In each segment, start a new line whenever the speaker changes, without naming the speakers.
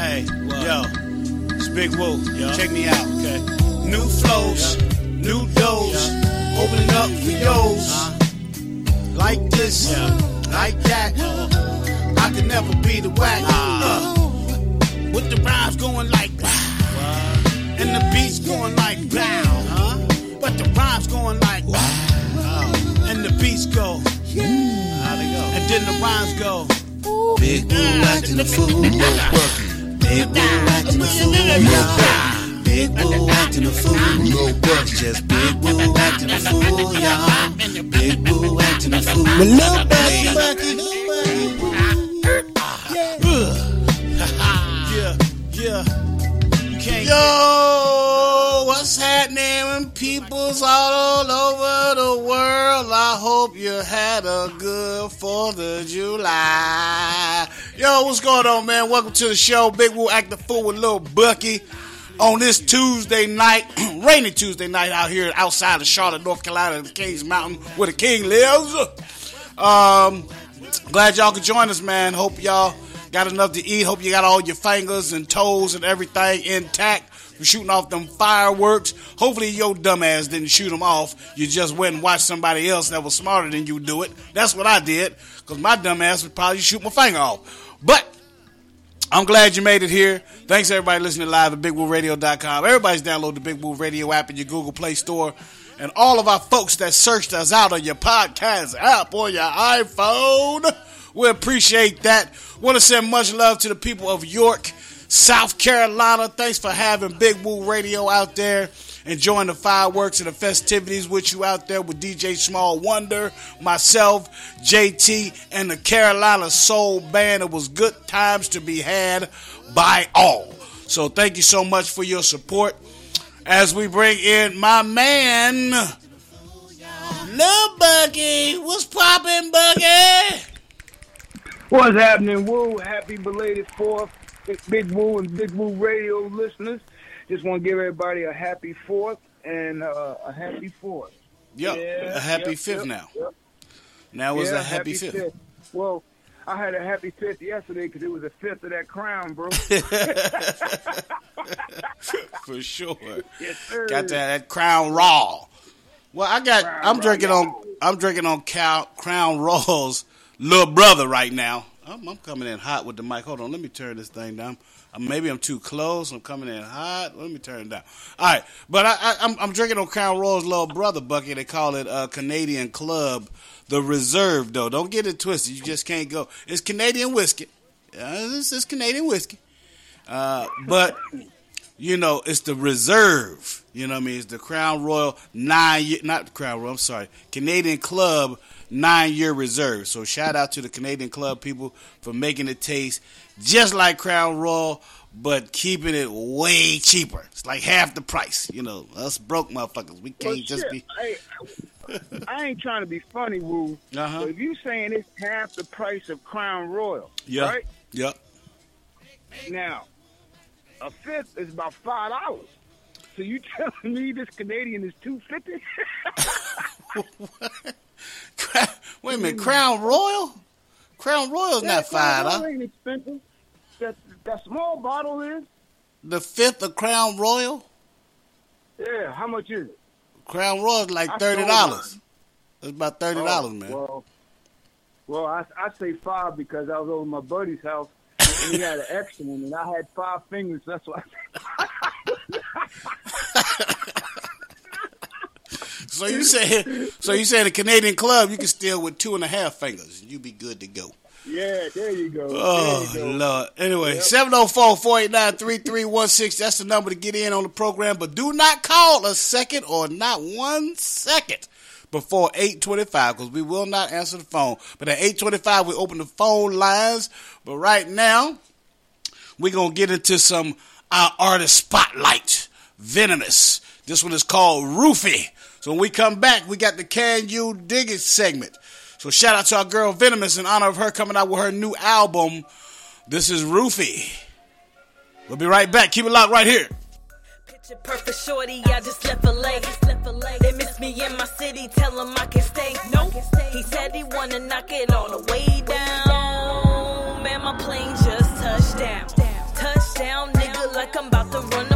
Hey, yo, it's Big Woo. Yo. Check me out. Okay. New flows, new doors, opening up for yo's. Like this, yeah. like that. I can never be the whack. Uh, with the rhymes going like wow. And the beats going like wow. But the rhymes going like wow. And the beats go. How they go? And then the rhymes go.
Big Woo acting a fool. Big Woo acting a fool. y'all. Big Woo acting a fool. Just Big Woo acting a fool, y'all. Big Woo acting a fool.
Yeah, yeah. You can't Yo, what's happening people's all over the world? I hope you had a good 4th of July. Yo, what's going on, man? Welcome to the show. Big Woo Act the Fool with Little Bucky. On this Tuesday night, rainy Tuesday night out here outside of Charlotte, North Carolina, the Kings Mountain, where the king lives. Um, glad y'all could join us, man. Hope y'all got enough to eat. Hope you got all your fingers and toes and everything intact from shooting off them fireworks. Hopefully your dumbass didn't shoot them off. You just went and watched somebody else that was smarter than you do it. That's what I did, because my dumbass would probably shoot my finger off. But I'm glad you made it here. Thanks everybody listening live at BigWooRadio.com. Everybody's download the Big Woo Radio app in your Google Play Store. And all of our folks that searched us out on your podcast app or your iPhone, we appreciate that. Want to send much love to the people of York, South Carolina. Thanks for having Big Woo Radio out there, enjoying the fireworks and the festivities with you out there with DJ Small Wonder, myself, JT, and the Carolina Soul Band. It was good times to be had by all. So thank you so much for your support as we bring in my man, Lil Bucky. What's poppin', Bucky?
What's happening, Woo? Happy belated fourth, Big Woo and Big Woo Radio listeners. Just want to give everybody a happy fourth and uh, a happy fourth.
Yep,
Yeah,
a happy
yep,
fifth
yep,
now.
yep.
Now it's
Yeah,
a happy, fifth.
Well, I had a happy fifth yesterday because it was a fifth of that crown, bro.
For sure.
yes, sir.
Got that, that Crown Raw. Well, I got.
Crown
I'm drinking on. I'm drinking on Cow, Crown Royal's little brother right now. I'm, I'm coming in hot with the mic. Hold on, let me turn this thing down. Maybe I'm too close. I'm coming in hot. Let me turn it down. All right, but I, I'm drinking on Crown Royal's little brother bucket. They call it uh, Canadian Club, the Reserve. Though, don't get it twisted. You just can't go. It's Canadian whiskey. Uh, this is Canadian whiskey. Uh, but you know, it's the reserve. You know what I mean? It's the Crown Royal nine not Crown Royal, I'm sorry, Canadian Club nine year reserve. So shout out to the Canadian Club people for making it taste just like Crown Royal, but keeping it way cheaper. It's like half the price. You know, us broke motherfuckers. We can't just
shit,
be.
I, I ain't trying to be funny, Woo.
Uh-huh.
But if you saying it's half the price of Crown Royal,
Yeah.
right?
Yep.
Now, a fifth is about five dollars. So you telling me this Canadian is two fifty?
Wait a minute, hmm. Crown Royal? Crown Royal's not five, huh?
Ain't expensive. That that small bottle is.
The fifth of Crown Royal?
Yeah, how much is it?
Crown Royal's like thirty dollars. It's about thirty oh, dollars, man.
Well, well, I I say five because I was over my buddy's house and he had an extra one, and I had five fingers. That's why.
So you say, so you say the Canadian club, you can steal with two and a half fingers, and you be good to go.
yeah, there you go.
Oh
you go.
Lord. Anyway, 704-489-3316. That's the number to get in on the program. But do not call a second or not one second before 825 because we will not answer the phone. But at 825 we open the phone lines. But right now, we're gonna get into some our artist spotlight. Venomous. This one is called Roofy. So when we come back, we got the Can You Dig It segment. So shout out to our girl Venomous in honor of her coming out with her new album. This is Roofy. We'll be right back. Keep it locked right here.
Picture perfect shorty, I just left a leg. They miss me in my city, tell them I can stay. Nope. He said he wanna knock it all the way down. Man, my plane just touched down.
Touchdown, nigga, like I'm about to a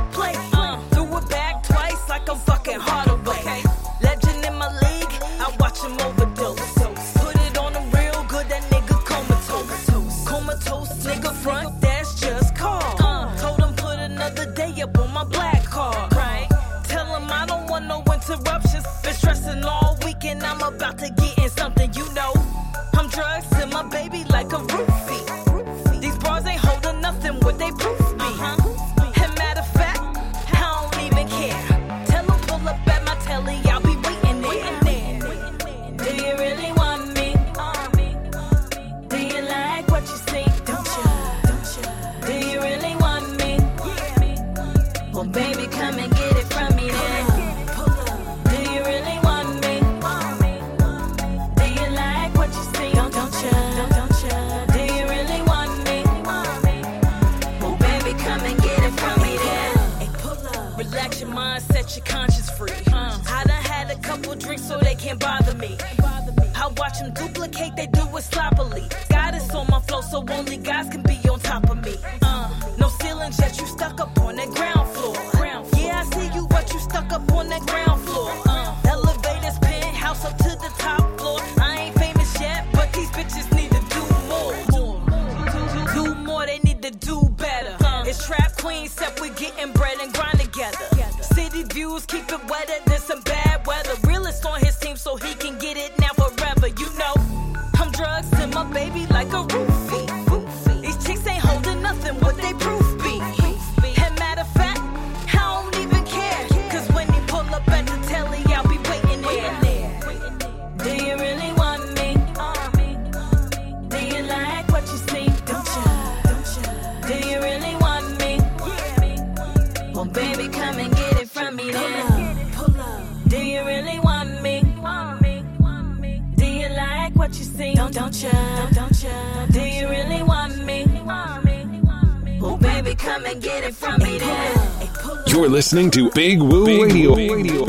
listening to Big Woo Radio. Radio.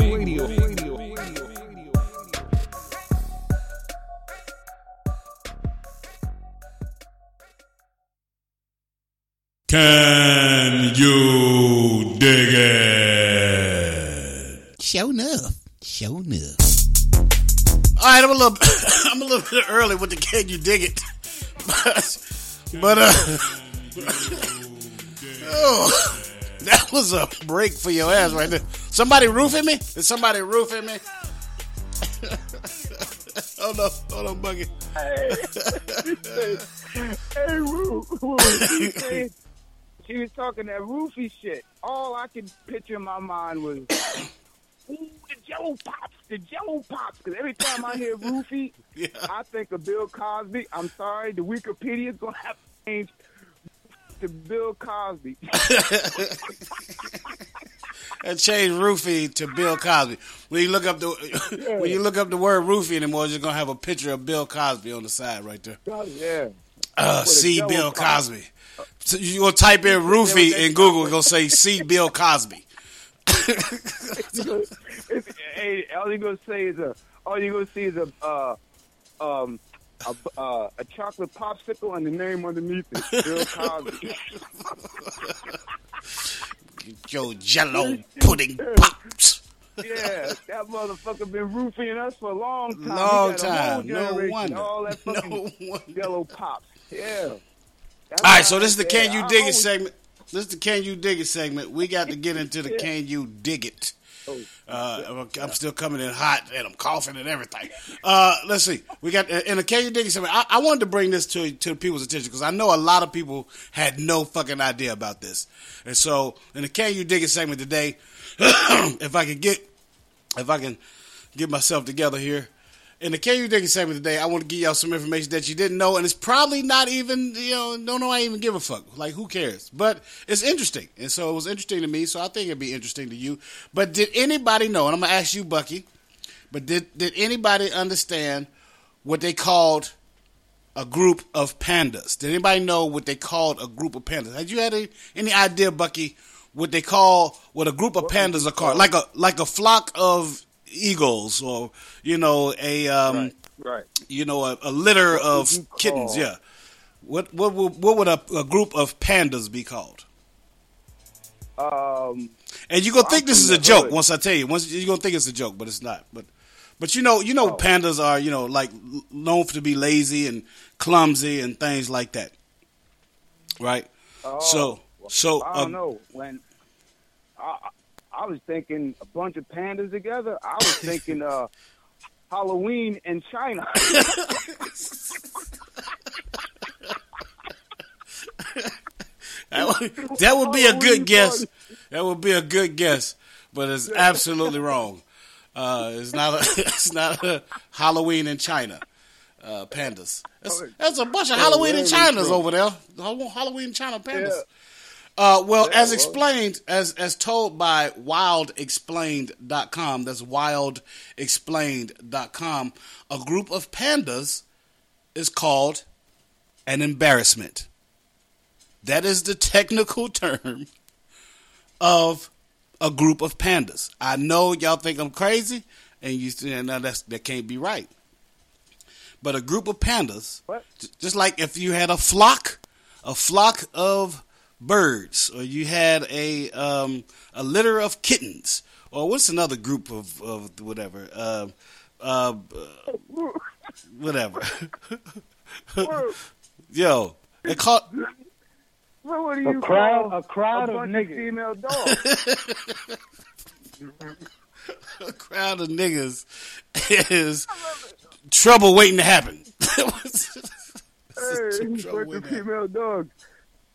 Can you dig it?
Show enough. Show enough.
All right, I'm a little, I'm a little bit early with the can you dig it, but, but uh, break for your ass right there. Somebody roofing me? Is somebody roofing me? hold on, hold on, Bucky.
Hey, Roo, Roo, she, said- she was talking that roofie shit. All I could picture in my mind was, ooh, the Jello Pops, the Jello Pops. Because every time I hear roofie,
Yeah.
I think of Bill Cosby. I'm sorry, the Wikipedia is going to have to change to Bill Cosby.
And change roofie to Bill Cosby. When you look up the when you look up the word roofie anymore, it's just gonna have a picture of Bill Cosby on the side right there.
yeah.
Uh, see Bill
pop.
Cosby. So you gonna type in roofie in Google, it's gonna say see Bill Cosby.
It's- hey, all you gonna say is a, all you gonna see is a, uh, um, a, uh, a chocolate popsicle and the name underneath it, Bill Cosby.
Yo, Jello pudding pops.
yeah, that motherfucker been roofing us for a long time.
Long time. No wonder.
All that fucking
No wonder.
yellow pops. Yeah. That's
All right, so this is the Can You
I
Dig It
always-
segment. This is the Can You Dig It segment. We got to get into the Can You Dig It.
Oh,
Uh, I'm still coming in hot and I'm coughing and everything. Uh, let's see. We got in the Can You Dig It segment. I, I wanted to bring this to to people's attention because I know a lot of people had no fucking idea about this. And so in the Can You Dig It segment today, if I can get if I can get myself together here. In the Can You Dig It segment today, I want to give y'all some information that you didn't know, and it's probably not even, you know, don't know I even give a fuck. Like, who cares? But it's interesting. And so it was interesting to me, so I think it'd be interesting to you. But did anybody know, and I'm going to ask you, Bucky, but did, did anybody understand what they called a group of pandas? Did anybody know what they called a group of pandas? Had you had any, any idea, Bucky, what they call what a group of pandas are called? Like a like a flock of eagles, or you know a um,
right, right.
you know a, a litter
What
of kittens.
call-
Yeah. What what would what would a, a group of pandas be called?
Um,
And you're gonna
I'm
think this is a joke
hood.
once I tell you. Once you're gonna think it's a joke, but it's not. But but you know you know pandas are you know like known to be lazy and clumsy and things like that. right?
Oh,
so so
I don't
uh,
know when. I, I was thinking a bunch of pandas together. I was thinking uh, Halloween in China.
that would, that would be a good guess. That would be a good guess, but it's absolutely wrong. Uh, it's not a it's not a Halloween in China. Uh, pandas. That's, that's a bunch of Halloween in Chinas over there. Halloween in China pandas. Uh, well,
Yeah,
as explained, as as told by wildexplained.com, that's wildexplained.com, a group of pandas is called an embarrassment. That is the technical term of a group of pandas. I know y'all think I'm crazy, and you say, no, that's, that can't be right. But a group of pandas,
What?
just like if you had a flock, a flock of birds, or you had a um, a litter of kittens, or what's another group of, of whatever, uh, uh, whatever. Yo, they call
What, what do
A crowd-
call
a crowd of
bunch
niggas.
female dogs?
a crowd of niggas is trouble waiting to happen.
hey,
Some
bunch
trouble waiting to happen.
female dogs.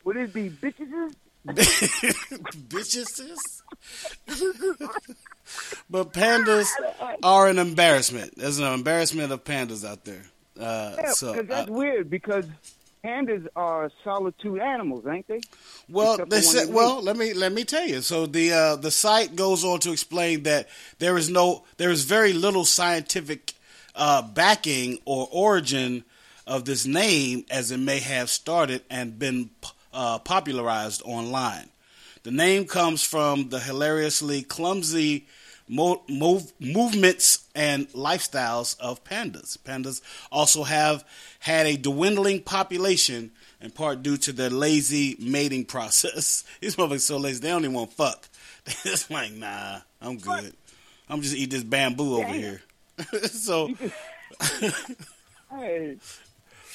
Would it be bitches?
Bitches. but pandas are an embarrassment. There's an embarrassment of pandas out there. Uh,
Yeah,
so,
because that's
uh,
weird. Because pandas are solitude animals, ain't they?
well,
except
they said, well, let me let me tell you. So the uh, the site goes on to explain that there is no, there is very little scientific uh, backing or origin of this name, as it may have started and been uh, popularized online. The name comes from the hilariously clumsy mo- move, movements and lifestyles of pandas. Pandas also have had a dwindling population in part due to their lazy mating process. These motherfuckers so lazy they don't even want to fuck. It's like, nah, I'm good. I'm just eat this bamboo over here. so,
Hey,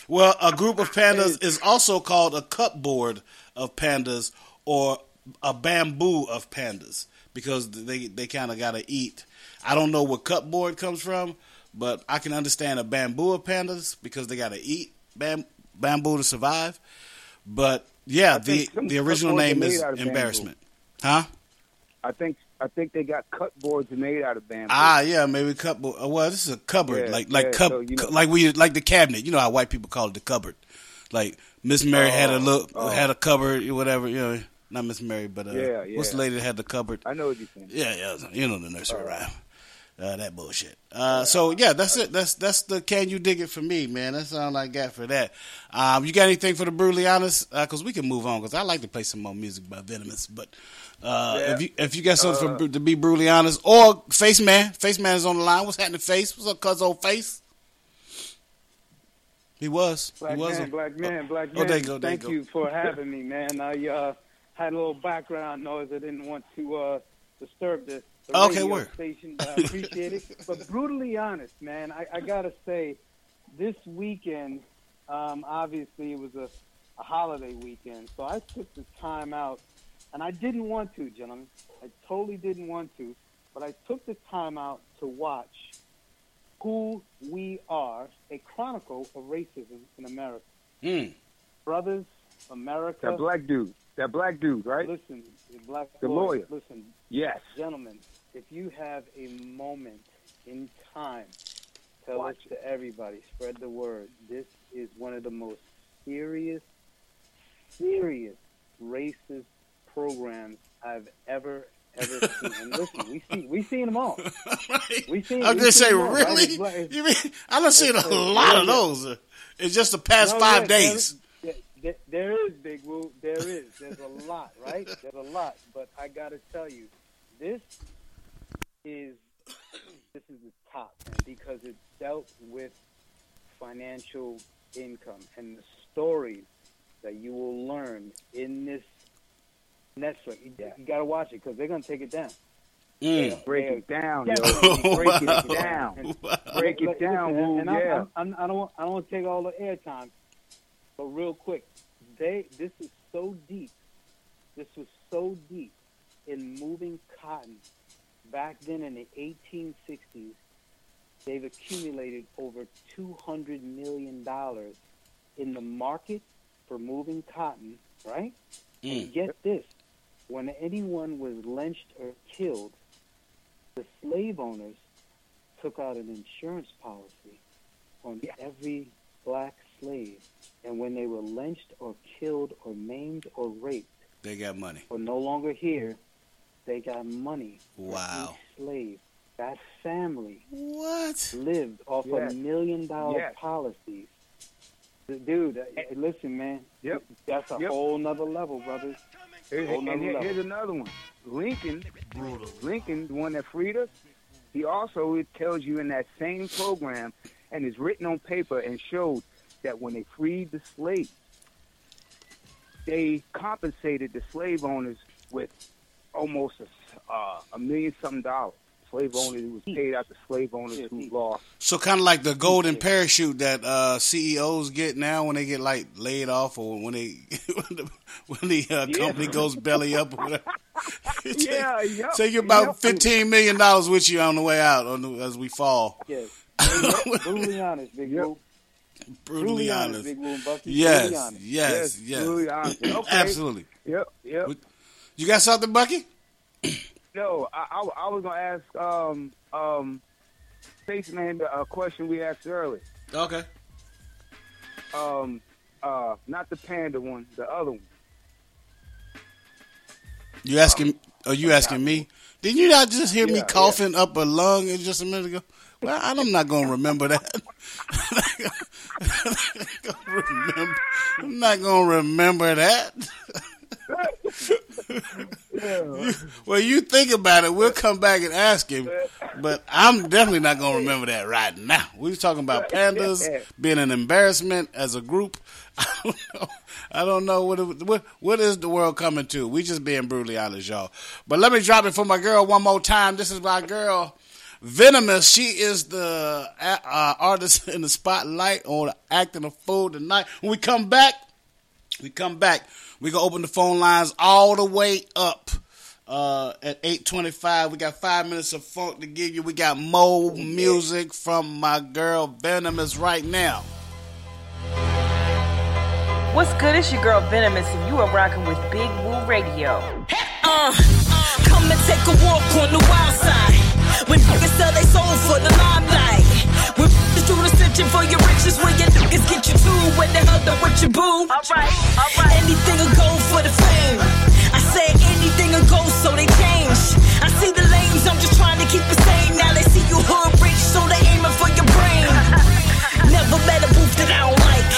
well, a group of pandas is also called a cupboard of pandas or a bamboo of pandas because they they kind of got to eat. I don't know where cupboard comes from, but I can understand a bamboo of pandas because they got to eat bam, bamboo to survive. But yeah, the the original name is
bamboo.
embarrassment, huh?
I think I think they got cut boards made out of bamboo.
Ah, yeah, maybe cupboard. uh, Well, this is a cupboard,
Yeah,
like like
yeah,
cup,
so, you know-
like we like the cabinet. You know how white people call it the cupboard. Like Miss Mary had a
Oh,
look,
oh.
had a cupboard, whatever. You know, not Miss Mary, but uh,
Yeah,
what's the lady that had the cupboard?
I know what you're saying.
Yeah, yeah, you know the nursery rhyme. Uh, that bullshit. Uh, so yeah, that's it. That's that's the can you dig it for me, man. That's all I got for that. Um, you got anything for the brutally honest? Because we can move on. Because I like to play some more music by Venomous. But uh,
Yeah.
if you if you got something for, to be brutally honest, or Face Man, Face Man is on the line. What's happening, Face? What's up, cuz old Face? He was.
Black
he was.
man,
on-
black man, black man.
Oh, there you go, there
Thank
you go.
you for having me, man. I uh, had a little background noise. I didn't want to uh, disturb the, the
Okay,
radio
word.
station, but I appreciate it. But brutally honest, man, I, I gotta say, this weekend, um, obviously it was a, a holiday weekend, so I took the time out, and I didn't want to, gentlemen. I totally didn't want to, but I took the time out to watch who we are, a chronicle of racism in America.
Mm.
Brothers, America.
That black dude. That black dude, right?
Listen, the black
The
boy,
lawyer.
Listen,
Yes.
gentlemen, if you have a moment in time, tell
Watch
it to everybody. Spread the word. This is one of the most serious, serious racist programs I've ever ever seen. And listen, we see we seen them all. We seen.
I'm gonna say, really?
It's
You mean I done seen a
It's-
lot of those in just the past
No,
five
yeah,
days.
there- there- there is, Big Woo. There is. There's a lot, right? There's a lot. But I got to tell you, this is this is the top, because it dealt with financial income and the stories that you will learn in this Netflix. You, you got to watch it because they're gonna take it down.
Mm.
Break it down, yo. Break it down.
Wow.
Break it down,
and-
Woo,
and I'm-
yeah.
I'm, I'm, I don't want, I don't want to take all the airtime, but real quick, they this is so deep. This was so deep in moving cotton back then in the 1860s. They've accumulated over 200 million dollars in the market for moving cotton, right? And get this: when anyone was lynched or killed, the slave owners took out an insurance policy on every black slave. And when they were lynched or killed or maimed or raped
They got money.
or no longer here, they got money.
Wow.
slave. That family
What?
lived off
Yes.
of million dollar
Yes.
policies. Dude, uh, listen, man.
Yep.
That's a
Yep.
whole nother level, brothers.
Here-
Whole
and here- here's another one. Lincoln, Lincoln, the one that freed us, he also it tells you in that same program, and is written on paper and showed that when they freed the slaves, they compensated the slave owners with almost a, uh, a million something dollars. Slave owners who was paid out to slave owners
Yeah,
who lost.
So kind of like the golden parachute that uh, CEOs get now when they get like laid off or when they when the uh,
Yeah.
company goes belly up or whatever.
Yeah, yeah.
Take you about
Yep.
fifteen million dollars with you on the way out on the, as we fall.
Yes. Brutally honest, Big
Yep.
Woo.
Brutally honest.
honest, Big Woo Bucky.
Yes,
Brutally honest.
yes, yes.
brutally honest. Okay.
Absolutely.
Yep, yep.
You got something, Bucky?
No, I, I, I was gonna ask um um Face Man a question we asked earlier.
Okay.
Um uh not the panda one, the other one.
You asking? Are you asking me? Did you not just hear me
Yeah,
coughing up a lung just a minute ago? Well, I'm not gonna remember that. I'm not gonna remember that. well, you think about it. We'll come back and ask him. But I'm definitely not gonna remember that right now. We was talking about pandas being an embarrassment as a group. I don't know. I don't know what, it, what what is the world coming to. We just being brutally honest, y'all. But let me drop it for my girl one more time. This is my girl. Venomous, she is the uh, artist in the spotlight on acting a fool tonight. When we come back, we come back. We gonna open the phone lines all the way up uh, at eight twenty-five. We got five minutes of funk to give you. We got more music from my girl Venomous right now.
What's good? It's your girl Venomous, and you are rocking with Big Woo Radio.
Uh, come and take a walk on the wild side. When niggas sell they soul for the limelight. Searching for your riches, where your niggas get you too. When they held up with your boo.
Alright, alright.
Anything will go for the fame. I said anything will go, so they change. I see the lanes, I'm just trying to keep it sane. Now they see you hood rich, so they aiming for your brain. Never met a booth that I don't like.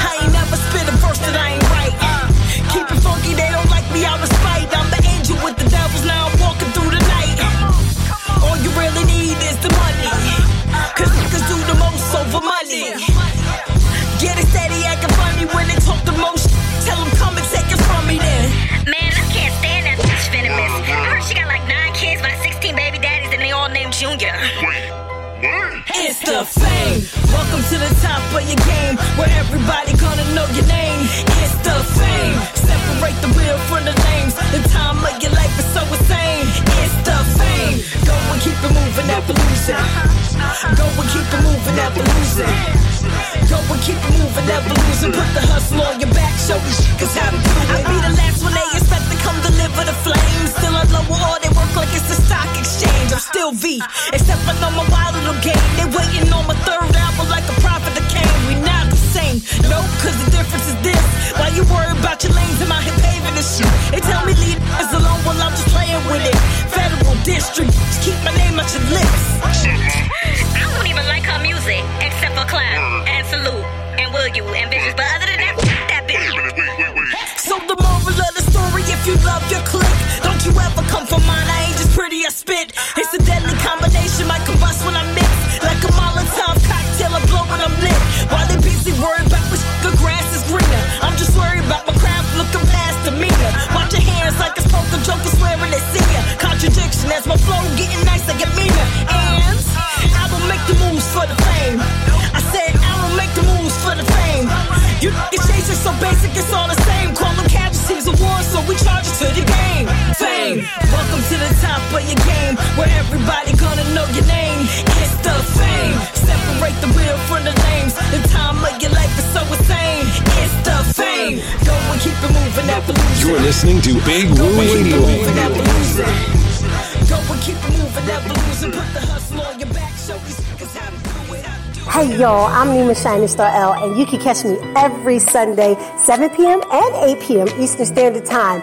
I ain't never spit a verse that I ain't right. Keep it funky, they don't like me out of spite. the Fame. Welcome to the top of your game, where everybody gonna know your name. It's the fame. Separate the real from the names. The time of your life is so insane. It's the fame. Go and keep it moving, evolution. Go and keep it moving, evolution. Go and keep it moving, evolution. Put the hustle on your back, show me cause how to do it. I be the last one they expect Come deliver the flames. Still on lower or they work like it's a stock exchange. I'm still V. Except for on my wild little game. They waiting on my third album like a prophet that came. We not the same. No, cause the difference is this. Why you worry about your lanes and my hip paving this shit? They tell me leave us alone while I'm just playing with it. Federal district. Just keep my name out your list. Everybody gonna know your name. It's the fame. Separate the real from the names. The time of your life is so insane. It's the fame. Go and keep it moving, evolution.
You're listening to Big
Go
Woo
and keep it
Radio.
Go and keep it moving, evolution. Put the hustle on your back. Show these niggas how to do it. How to do it.
Hey y'all, I'm Nima Shining Star L, and you can catch me every Sunday, 7 p.m. and 8 p.m. Eastern Standard Time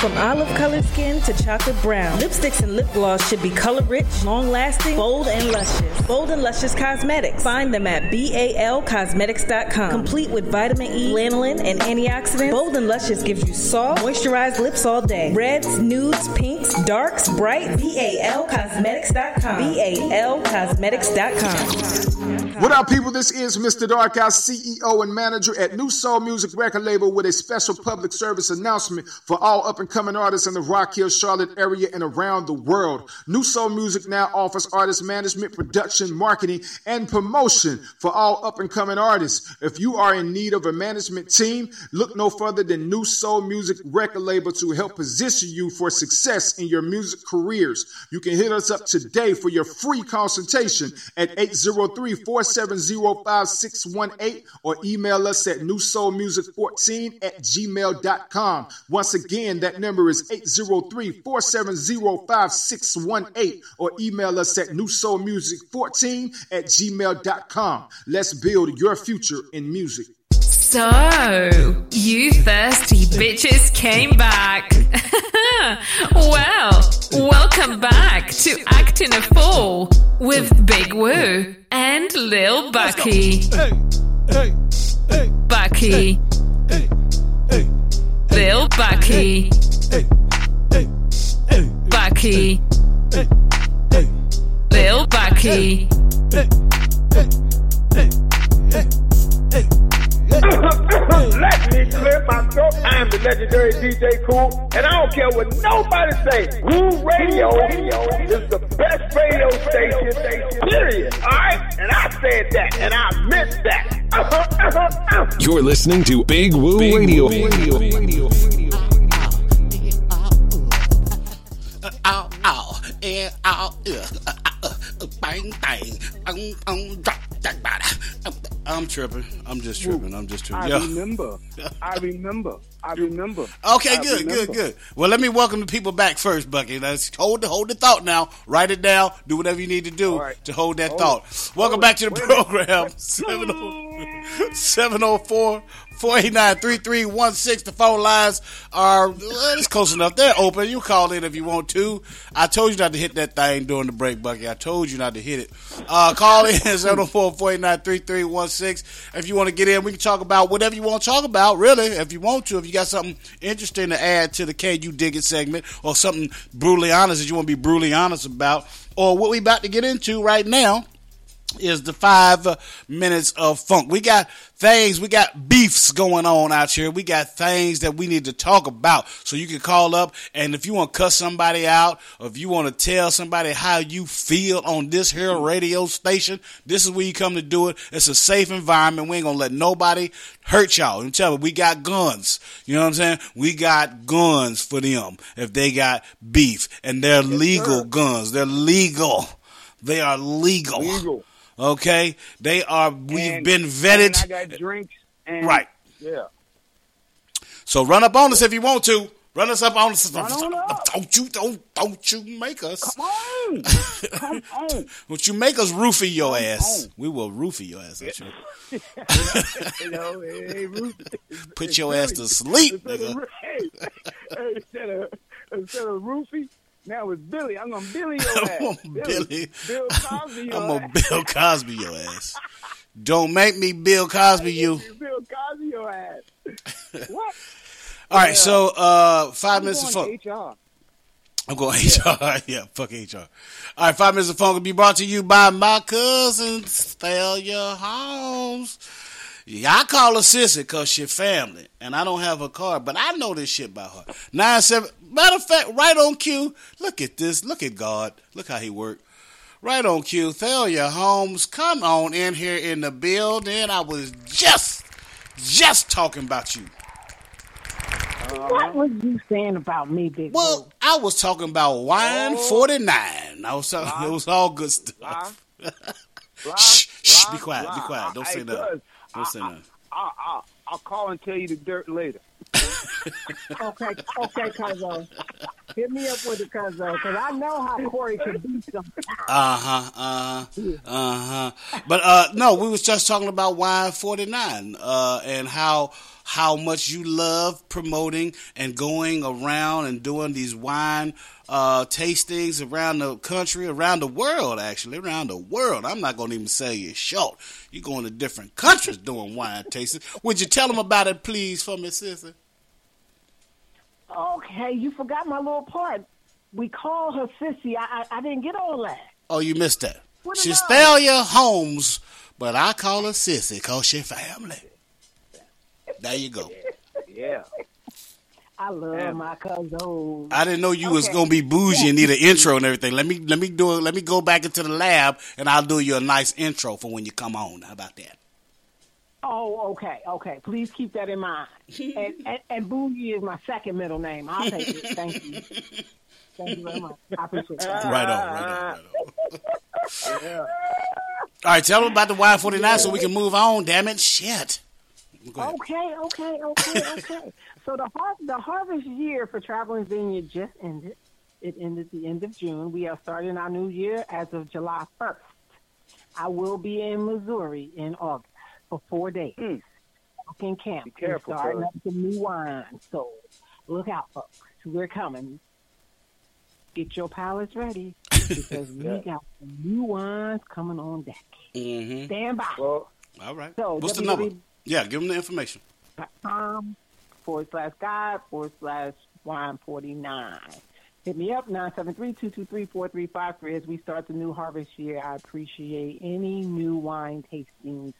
From olive colored skin to chocolate brown, lipsticks and lip gloss should be color rich, long lasting, bold, and luscious. Bold and Luscious Cosmetics. Find them at BALCosmetics.com. Complete with vitamin E, lanolin, and antioxidants, Bold and Luscious gives you soft, moisturized lips all day. Reds, nudes, pinks, darks, bright. BALCosmetics.com. BALCosmetics.com.
What up, people? This is Mr. Dark Eye, CEO and manager at New Soul Music Record Label with a special public service announcement for all up and coming artists in the Rock Hill, Charlotte area and around the world. New Soul Music now offers artist management, production, marketing, and promotion for all up and coming artists. If you are in need of a management team, look no further than New Soul Music Record Label to help position you for success in your music careers. You can hit us up today for your free consultation at 803 470 5618 or email us at newsoulmusic14 at gmail.com. Once again, that number is 803 470 5618 or email us at newsoulmusic14 at gmail.com. Let's build your future in music.
So, you thirsty bitches came back. well, welcome back to Acting a Fool with Big Woo and Lil Bucky.
Hey, hey, hey,
Bucky. Lil Bucky. Bucky. Lil Bucky.
Let me clear my throat. I am the legendary DJ Cool, and I don't care what nobody say. Woo Radio is the best radio station, period. All right? And I said that, and I meant that.
You're listening to Big Woo Radio.
ow, ow, and ow, uh, uh, uh, uh, bang, bang, um, um, drop that body. Um, I'm tripping. I'm just tripping. I'm just
I
tripping. Yo.
remember. I remember. I remember.
Okay,
I
good,
remember.
good, good. Well, let me welcome the people back first, Bucky. Let's hold the hold the thought now. Write it down. Do whatever you need to do
right.
to hold that
Hold
thought.
it.
Welcome
Hold
back
it.
to the
Wait
program. 704 704 489 3316. The phone lines are it's close enough. They're open. You call in if you want to. I told you not to hit that thing during the break, Bucky. I told you not to hit it. Uh, call in 704 489 3316. If you want to get in, we can talk about whatever you want to talk about, really, if you want to. If you got something interesting to add to the Can You Dig It segment or something brutally honest that you want to be brutally honest about, or what we about to get into right now is the five minutes of funk. We got things, we got beefs going on out here. We got things that we need to talk about. So you can call up and if you want to cuss somebody out or if you want to tell somebody how you feel on this here radio station, this is where you come to do it. It's a safe environment. We ain't gonna let nobody hurt y'all. And tell me, we got guns. You know what I'm saying? We got guns for them if they got beef and they're legal guns. They're legal. They are legal.
Legal.
Okay, they are. We've
And-
been vetted.
I got drinks. And,
Right.
Yeah.
So run up on us if you want to. Run us up on us.
On up.
Don't you don't don't you make us.
Come on. Come on.
Don't you make us roofie your
Come
ass.
on.
We will roofie your ass. Right.
you know, hey, Ruth,
Put your ass to sleep, nigga.
instead of instead of Roofie, now it's Billy. I'm gonna Billy your
I'm
ass.
gonna Billy.
Bill Cosby your
I'm gonna. Bill Cosby your ass. Don't make me Bill Cosby you.
Bill Cosby your ass. what?
All right, so uh, five minutes of
I'm
fun.
HR.
I'm going HR. yeah, fuck HR. All right, five minutes of phone will be brought to you by my cousin Thalia Holmes. Yeah, I call her sissy because she family, and I don't have her card, but I know this shit by heart. Nine seven. Matter of fact, right on cue. Look at this. Look at God. Look how he worked. Right on cue. Thalia Holmes, come on in here in the building. I was just, just talking about you.
What was you saying about me, Big
Well, I was talking about wine
Oh.
forty nine. I was talking, it was all good stuff. shh, shh, be quiet, be quiet. Don't say
Hey,
that.
Cuz,
Don't.
I'll, I'll, I'll call and tell you the dirt later.
Okay, okay, Cuzzo. Hit me up with it, Cuzzo, because I know how Corey can be sometimes.
Uh huh. Uh huh. Uh huh. But uh, no, we was just talking about wine forty nine uh, and how how much you love promoting and going around and doing these wine uh, tastings around the country, around the world, actually, around the world. I'm not going to even say you short. You're going to different countries doing wine tastings. Would you tell them about it, please, for me, sister?
Okay, you forgot my little part. We call her Sissy. I, I, I didn't get all that.
Oh, you missed that.
What
She's? Thalia Holmes, but I call her Sissy because she family. There you go.
Yeah.
I love my cousin.
I didn't know you was gonna be bougie and need an intro and everything. Let me let me do it. Let me go back into the lab and I'll do you a nice intro for when you come on. How about that?
Oh, okay, okay. Please keep that in mind. and, and, and Bougie is my second middle name. I'll take it. Thank you. Thank you very much. I appreciate that.
Right on, right on, right on. All right, tell them about the Y forty nine so we can move on. Damn it, shit. Go.
Okay, okay, okay, okay. so the har- the harvest year for Traveling Vineyard just ended. It ended the end of June. We are starting our new year as of July first. I will be in Missouri in August for four days. Working camp.
Be careful,
We're starting up some new wine. So look out, folks. We're coming. Get your palates ready because we got some new wines coming on deck.
Mm-hmm.
Stand by.
Well,
All right.
So
What's the number? Yeah, give them the information.
com forward slash guide forward slash wine 49. Hit me up, 973-223-4353 as we start the new harvest year. I appreciate any new wine tastings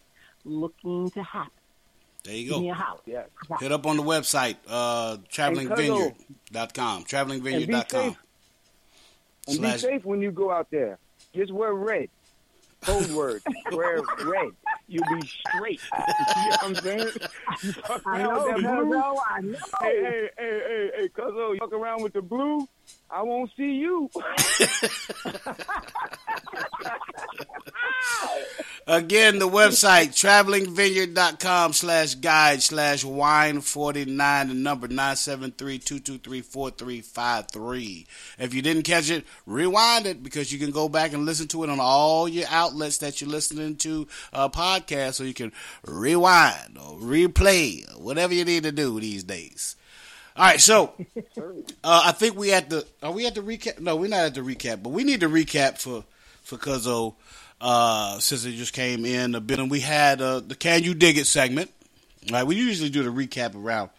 looking to happen.
There you
Give me
go.
a holler.
yeah.
Hit up on the website, uh, travelingvineyard.com. Travelingvineyard.com.
And be safe when you go out there. Just wear red. Code word. wear red. You'll be straight. you know what I'm saying?
I know,
that blue.
I know.
Hey, hey, hey, hey, hey, cuzzo, you fuck around with the blue, I won't see you.
Again, the website, travelingvineyard.com slash guide slash wine 49, the number 973-223-4353. If you didn't catch it, rewind it because you can go back and listen to it on all your outlets that you're listening to uh, podcasts so you can rewind or replay or whatever you need to do these days. All right, so uh, I think we at the are we at the recap? No, we're not at the recap, but we need to recap for for Cuzzo uh, since it just came in a bit, and we had uh, the "Can You Dig It" segment. All right, we usually do the recap around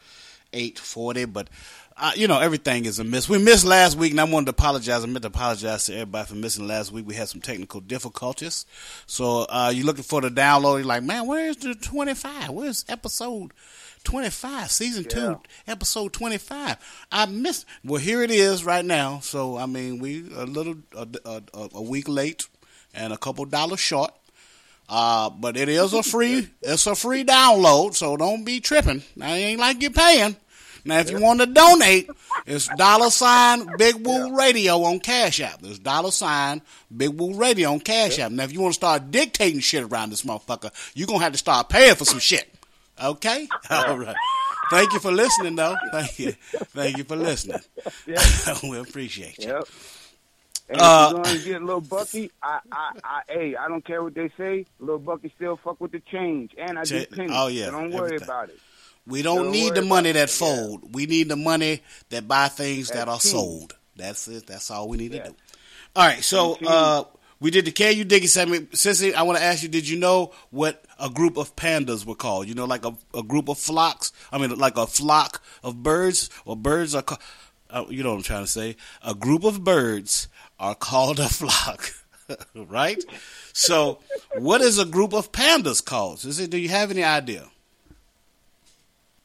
eight forty, but uh, you know everything is a miss. We missed last week, and I wanted to apologize. I meant to apologize to everybody for missing last week. We had some technical difficulties, so uh, you're looking for the download. You're like, man, where's the twenty five? Where's episode? 25, season
Yeah.
2, episode 25. I missed. Well, here it is right now. So, I mean, we a little, a, a, a- week late and a couple dollars short. Uh, but it is a free, it's a free download. So don't be tripping. I ain't like you're paying. Now, if you want to donate, it's dollar sign Big Woo Radio on Cash App. There's dollar sign Big Woo Radio on Cash App. Now, if you want to start dictating shit around this motherfucker, you're going to have to start paying for some shit. Okay? All right. Thank you for listening, though. Thank you. Thank you for listening. we appreciate you.
Yep. And
Uh,
if going to get a little Bucky, I, I, I, hey, I don't care what they say. Little Bucky still fuck with the change, and I do
Cha-
pennies.
oh, yeah,
so don't worry
everything.
about it.
We don't
Don't
need the money that
it. Yeah.
fold. We need the money that buy things that are
That's key.
sold. That's it. That's all we need
Yeah.
to do. All right. So uh, we did the Can You Dig It segment. Sissy, I want to ask you, did you know what a group of pandas were called? You know, like a, a group of flocks? I mean, like a flock of birds or birds are called. uh, you know what I'm trying to say. A group of birds are called a flock, right? So, what is a group of pandas called? Is it? Do you have any idea?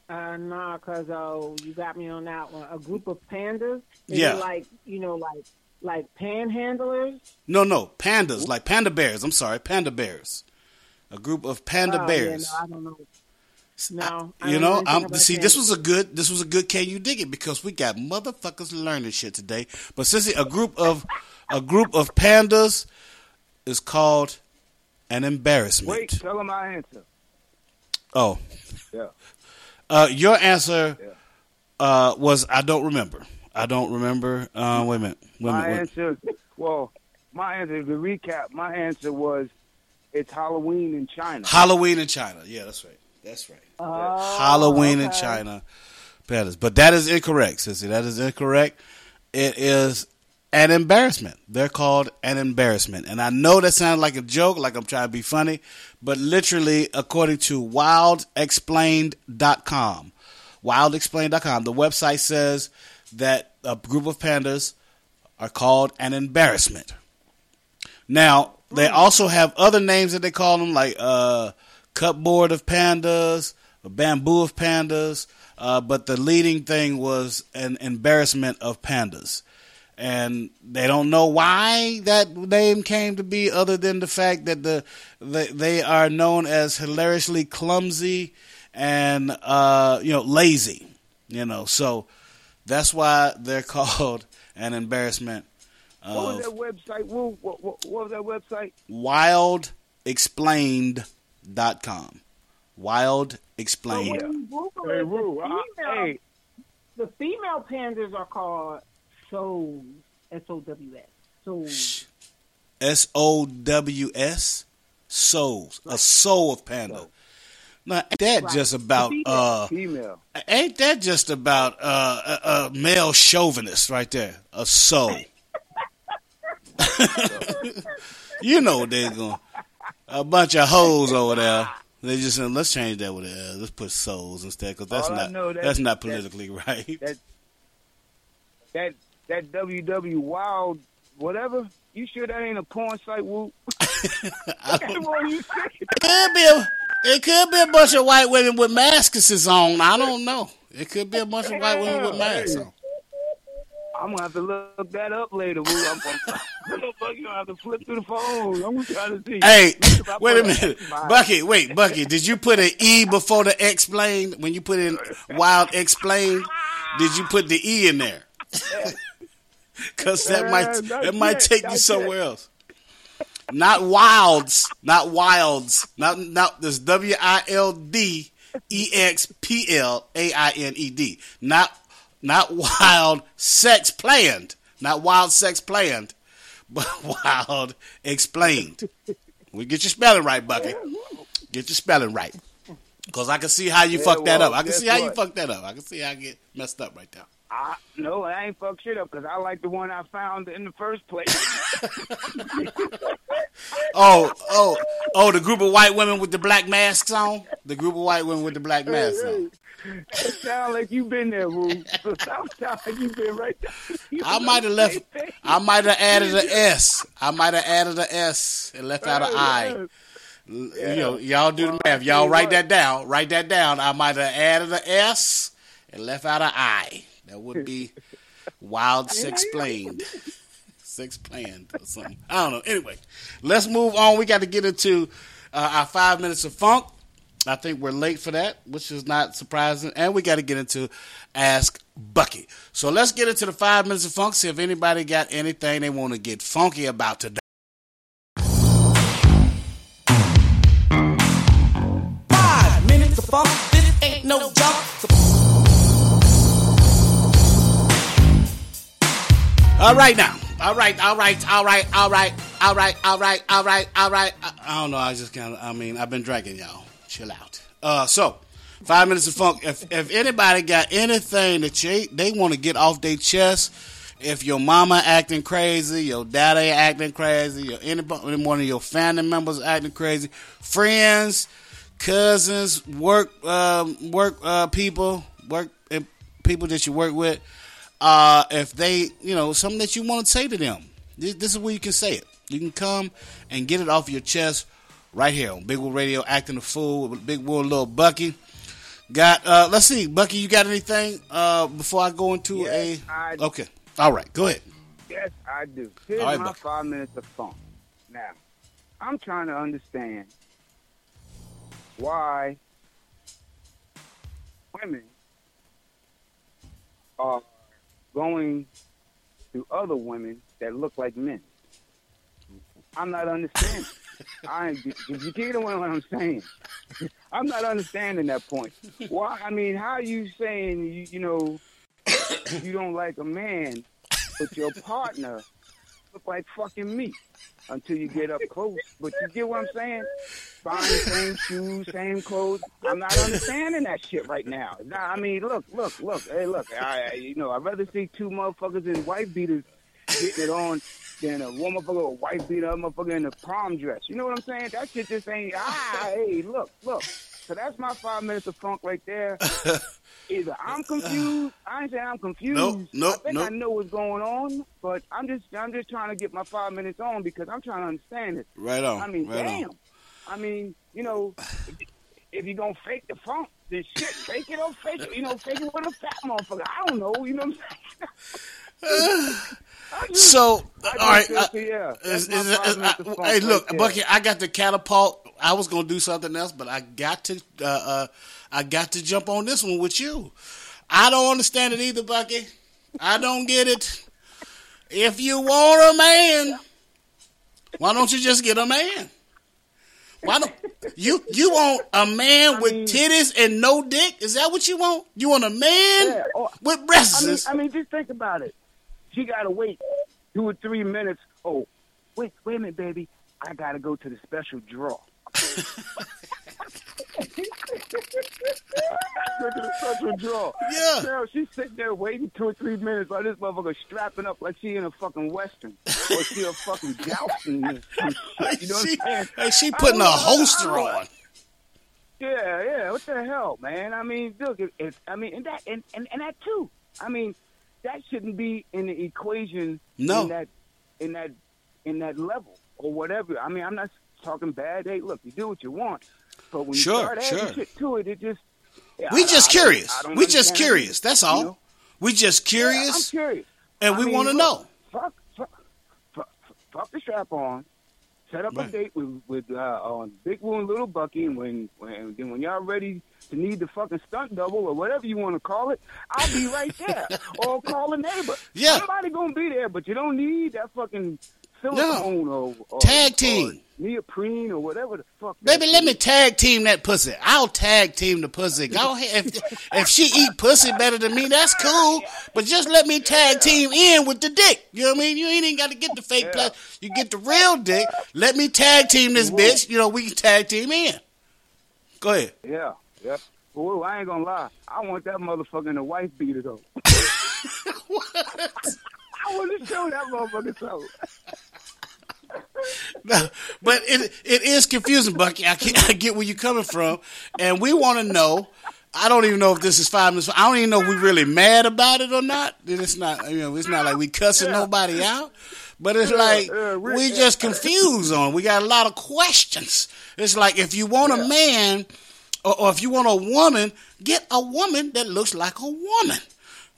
Uh, nah, cause uh, you got me on that one. A group of pandas. Is
Yeah.
like you know, like like panhandlers.
No, no, pandas, like panda bears. I'm sorry, panda bears. A group of panda
Oh,
bears.
Yeah, no, I don't know. No, I
You
don't
know, I'm
about
see. This was a good. This was a good. Can you dig it? Because we got motherfuckers learning shit today. But since a group of a group of pandas is called an embarrassment.
Wait, tell them my answer.
Oh,
Yeah.
uh, your answer uh, was I don't remember. I don't remember. Uh, wait a minute. Wait
My
minute.
answer, well, my answer to recap, my answer was it's Halloween in China.
Halloween in China. Yeah, that's right. That's right.
Oh,
Halloween in China. Pandas. But that is incorrect, sissy. That is incorrect. It is an embarrassment. They're called an embarrassment. And I know that sounds like a joke, like I'm trying to be funny, but literally, according to wildexplained.com, wildexplained.com, the website says that a group of pandas are called an embarrassment. Now, they also have other names that they call them, like uh, cupboard of pandas, bamboo of pandas. Uh, but the leading thing was an embarrassment of pandas. And they don't know why that name came to be, other than the fact that the they, they are known as hilariously clumsy and uh, you know lazy. You know, so that's why they're called an embarrassment.
What was that website? What, what, what was that website?
wildexplained.com. Wild explained.
When you Google
Hey,
it,
Roo,
the,
I-
female,
hey.
the female pandas are called souls. S O W S. Sows.
S O W S. Souls. A soul of panda. Now, ain't that
Right.
just about uh
Female.
ain't that just about uh a, a male chauvinist right there? A soul. you know what they're going a bunch of hoes over there. They just said, let's change that with uh, let's put souls instead because that's
All
not
know, that-
that's not
that-
politically right.
That that that WW Wild whatever. You sure that ain't a porn site? Woo.
I don't-
Well, you say it.
It could be a, it could be a bunch of white women with masks on. I don't know. It could be a bunch of white women with masks on.
I'm gonna have to look that up later. Woo. I'm, I'm, you gonna have to flip through the phone. I'm trying to try
to
see. Hey, I
wait a minute, Bucky. Wait, Bucky. Did you put an E before the explained when you put in wild explained? Did you put the E in there? Because that
Uh,
might
not
that might take you somewhere else. Not wilds, not wilds, not not this W I L D E X P L A I N E D. Not not wild sex planned, not wild sex planned, but wild explained. We get your spelling right, Bucky. Get your spelling right. Cause I can see how you
Yeah,
fucked that up. I can see how you
what?
fucked that up. I can see how I get messed up right there.
I, no, I ain't fuck shit up because I like the one I found in the first place.
Oh, oh, oh! The group of white women with the black masks on. The group of white women with the black masks on.
It sound like you've been there, Woo. So sound sound like you been right there. You
I might have left.
thing.
I might have added an S. I might have added an S and left out an I. You know, y'all do the math. Y'all write that down. Write that down. I might have added an S and left out an I. That would be wild six explained. Six planned or something. I don't know. Anyway, let's move on. We got to get into uh, our five minutes of funk. I think we're late for that, which is not surprising. And we got to get into Ask Bucky. So let's get into the five minutes of funk. See if anybody got anything they want to get funky about today.
Five minutes of funk, this ain't no jump.
All right now. All right, all right, all right, all right, all right, all right, all right, all right. I, I don't know. I just kind of. I mean, I've been drinking, y'all. Chill out. Uh, so five minutes of funk. If if anybody got anything that you, they want to get off their chest, if your mama acting crazy, your daddy acting crazy, or anybody, one of your family members acting crazy, friends, cousins, work um, work uh, people, work uh, people that you work with. uh, if they, you know, something that you want to say to them. This, this is where you can say it. You can come and get it off your chest right here on Big Woo Radio, acting a fool with Big Woo, little Bucky. Got, uh, let's see, Bucky, you got anything uh, before I go into
Yes,
a?
I-
Okay, all right, go ahead.
Yes, I do. Here's
right,
my
Buck.
five minutes of fun. Now, I'm trying to understand why women are going to other women that look like men. I'm not understanding. I did you get what I'm saying? I'm not understanding that point. Why? I mean, how you saying you, you know you don't like a man, but your partner look like fucking me until you get up close. But you get what I'm saying? Buying same shoes, same clothes. I'm not understanding that shit right now. Nah, I mean, look, look, look. Hey, look. I- you know, I'd rather see two motherfuckers in white beaters getting it on than a one motherfucker with a white beater, a motherfucker in a prom dress. You know what I'm saying? That shit just ain't. Ah, hey, look, look. So that's my five minutes of funk right there. Either I'm confused. I ain't saying I'm confused.
Nope, nope,
I think
nope.
I know what's going on, but I'm just I'm just trying to get my five minutes on because I'm trying to understand it.
Right on,
I mean,
right on.
damn. I mean, you know, if, if you're gonna fake the funk, then shit, fake it or fake it. You know, fake it with a fat motherfucker. I don't know. You know what I'm saying?
So, all right.
just yeah,
is- is- is- I- hey, look. Bucky, I got the catapult. I was gonna do something else, but I got to, uh, uh, I got to jump on this one with you. I don't understand it either, Bucky. I don't get it. If you want a man, why don't you just get a man? Why don't you you want a man with titties and no dick? Is that what you want? You want a man
Yeah, or-
with breasts?
I mean, I mean, just think about it. She gotta wait two or three minutes. Oh, wait, wait a minute, baby. I gotta go to the special draw. go to the special draw.
Yeah.
Girl, she's sitting there waiting two or three minutes while this motherfucker strapping up like she in a fucking western or she a fucking jousting. or some shit, You know what
She-
I'm saying?
hey, she putting a holster
know.
on.
Yeah, yeah. What the hell, man? I mean, look, I mean, and that and, and and that too. I mean, that shouldn't be in the equation.
No.
In that, in that, in that level or whatever. I mean, I'm not talking bad. Hey, look, you do what you want, but when
Sure,
you start adding
sure.
shit to it, it just. yeah,
We
I-
just
I
curious.
I
We just curious. That's
you
all.
know?
We just
Yeah, I'm
curious,
curious.
and we want to know.
Fuck, fuck, fuck, fuck the strap on. Set up
Right.
a date with with uh, on Big Woo and Little Bucky, and when when then when y'all ready to need the fucking stunt double or whatever you want to call it, I'll be right there. or call a neighbor.
Yeah.
somebody gonna be there, but you don't need that fucking silicone or, or
Tag
or
team.
neoprene or whatever the fuck.
Baby, let
shit
me tag team that pussy. I'll tag team the pussy. Go ahead. If, if she eat pussy better than me, that's cool. But just let me tag team in with the dick. You know what I mean? You ain't even got to get the fake plus. You get the real dick. Let me tag team this bitch. You know, we can tag team in. Go ahead.
Yeah, yeah. I ain't gonna lie. I want that motherfucker in a wife beater though. What? I want to show that motherfucker something.
No, but it it is confusing, Bucky. I, get- I get where you're coming from, and we want to know. I don't even know if this is five minutes. I don't even know if we're really mad about it or not. It's not. You know, it's not like we cussing nobody out, but it's
Yeah,
like
yeah, we- yeah.
just confused on. We got a lot of questions. It's like if you want a man, or, or if you want a woman, get a woman that looks like a woman.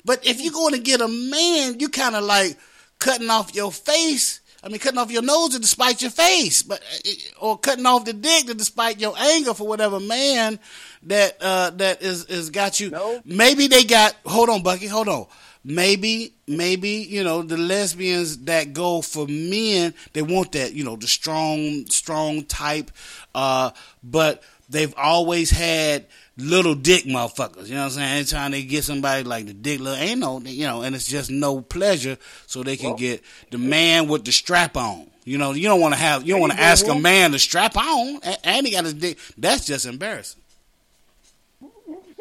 But if you're mm-hmm. going to get a man, you kind of like cutting off your face. I mean, cutting off your nose to despite your face, but uh, or cutting off the dick to despite your anger for whatever man that uh, that is is got you. Maybe they got. Hold on, Bucky. Hold on. Maybe, maybe you know the lesbians that go for men. They want that, you know, the strong, strong type. Uh, but they've always had little dick motherfuckers. You know what I'm saying? Anytime they get somebody like the dick, little, ain't no, you know, and it's just no pleasure, so they can get the man with the strap on. You know, you don't want to have, you don't want to
There you go,
ask a man to strap on, and he got his dick. That's just embarrassing.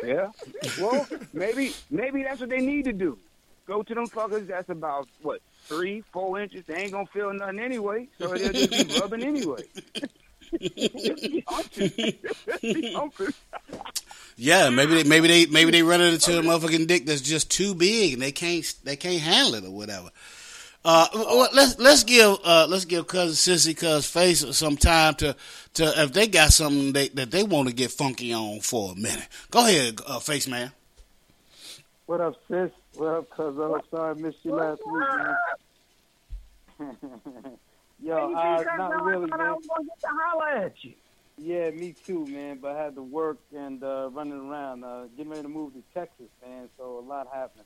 Yeah. Well, maybe maybe that's what they need to do. Go to them fuckers that's about what three, four inches. They ain't gonna feel nothing anyway, so they'll just be rubbing anyway.
Yeah, maybe they maybe they maybe they run into a motherfucking dick that's just too big and they can't they can't handle it or whatever. Uh, let's let's give uh, let's give cousin Sissy cuz face some time to to if they got something they, that they want to get funky on for a minute. Go ahead, uh, face man.
What up, sis? What up, cuz? I'm sorry I missed you last week, man. Yo, uh, not really, man.
I was gonna get to holler at you.
Yeah, me too, man. But I had to work and uh, running around, uh, getting ready to move to Texas, man. So a lot happening.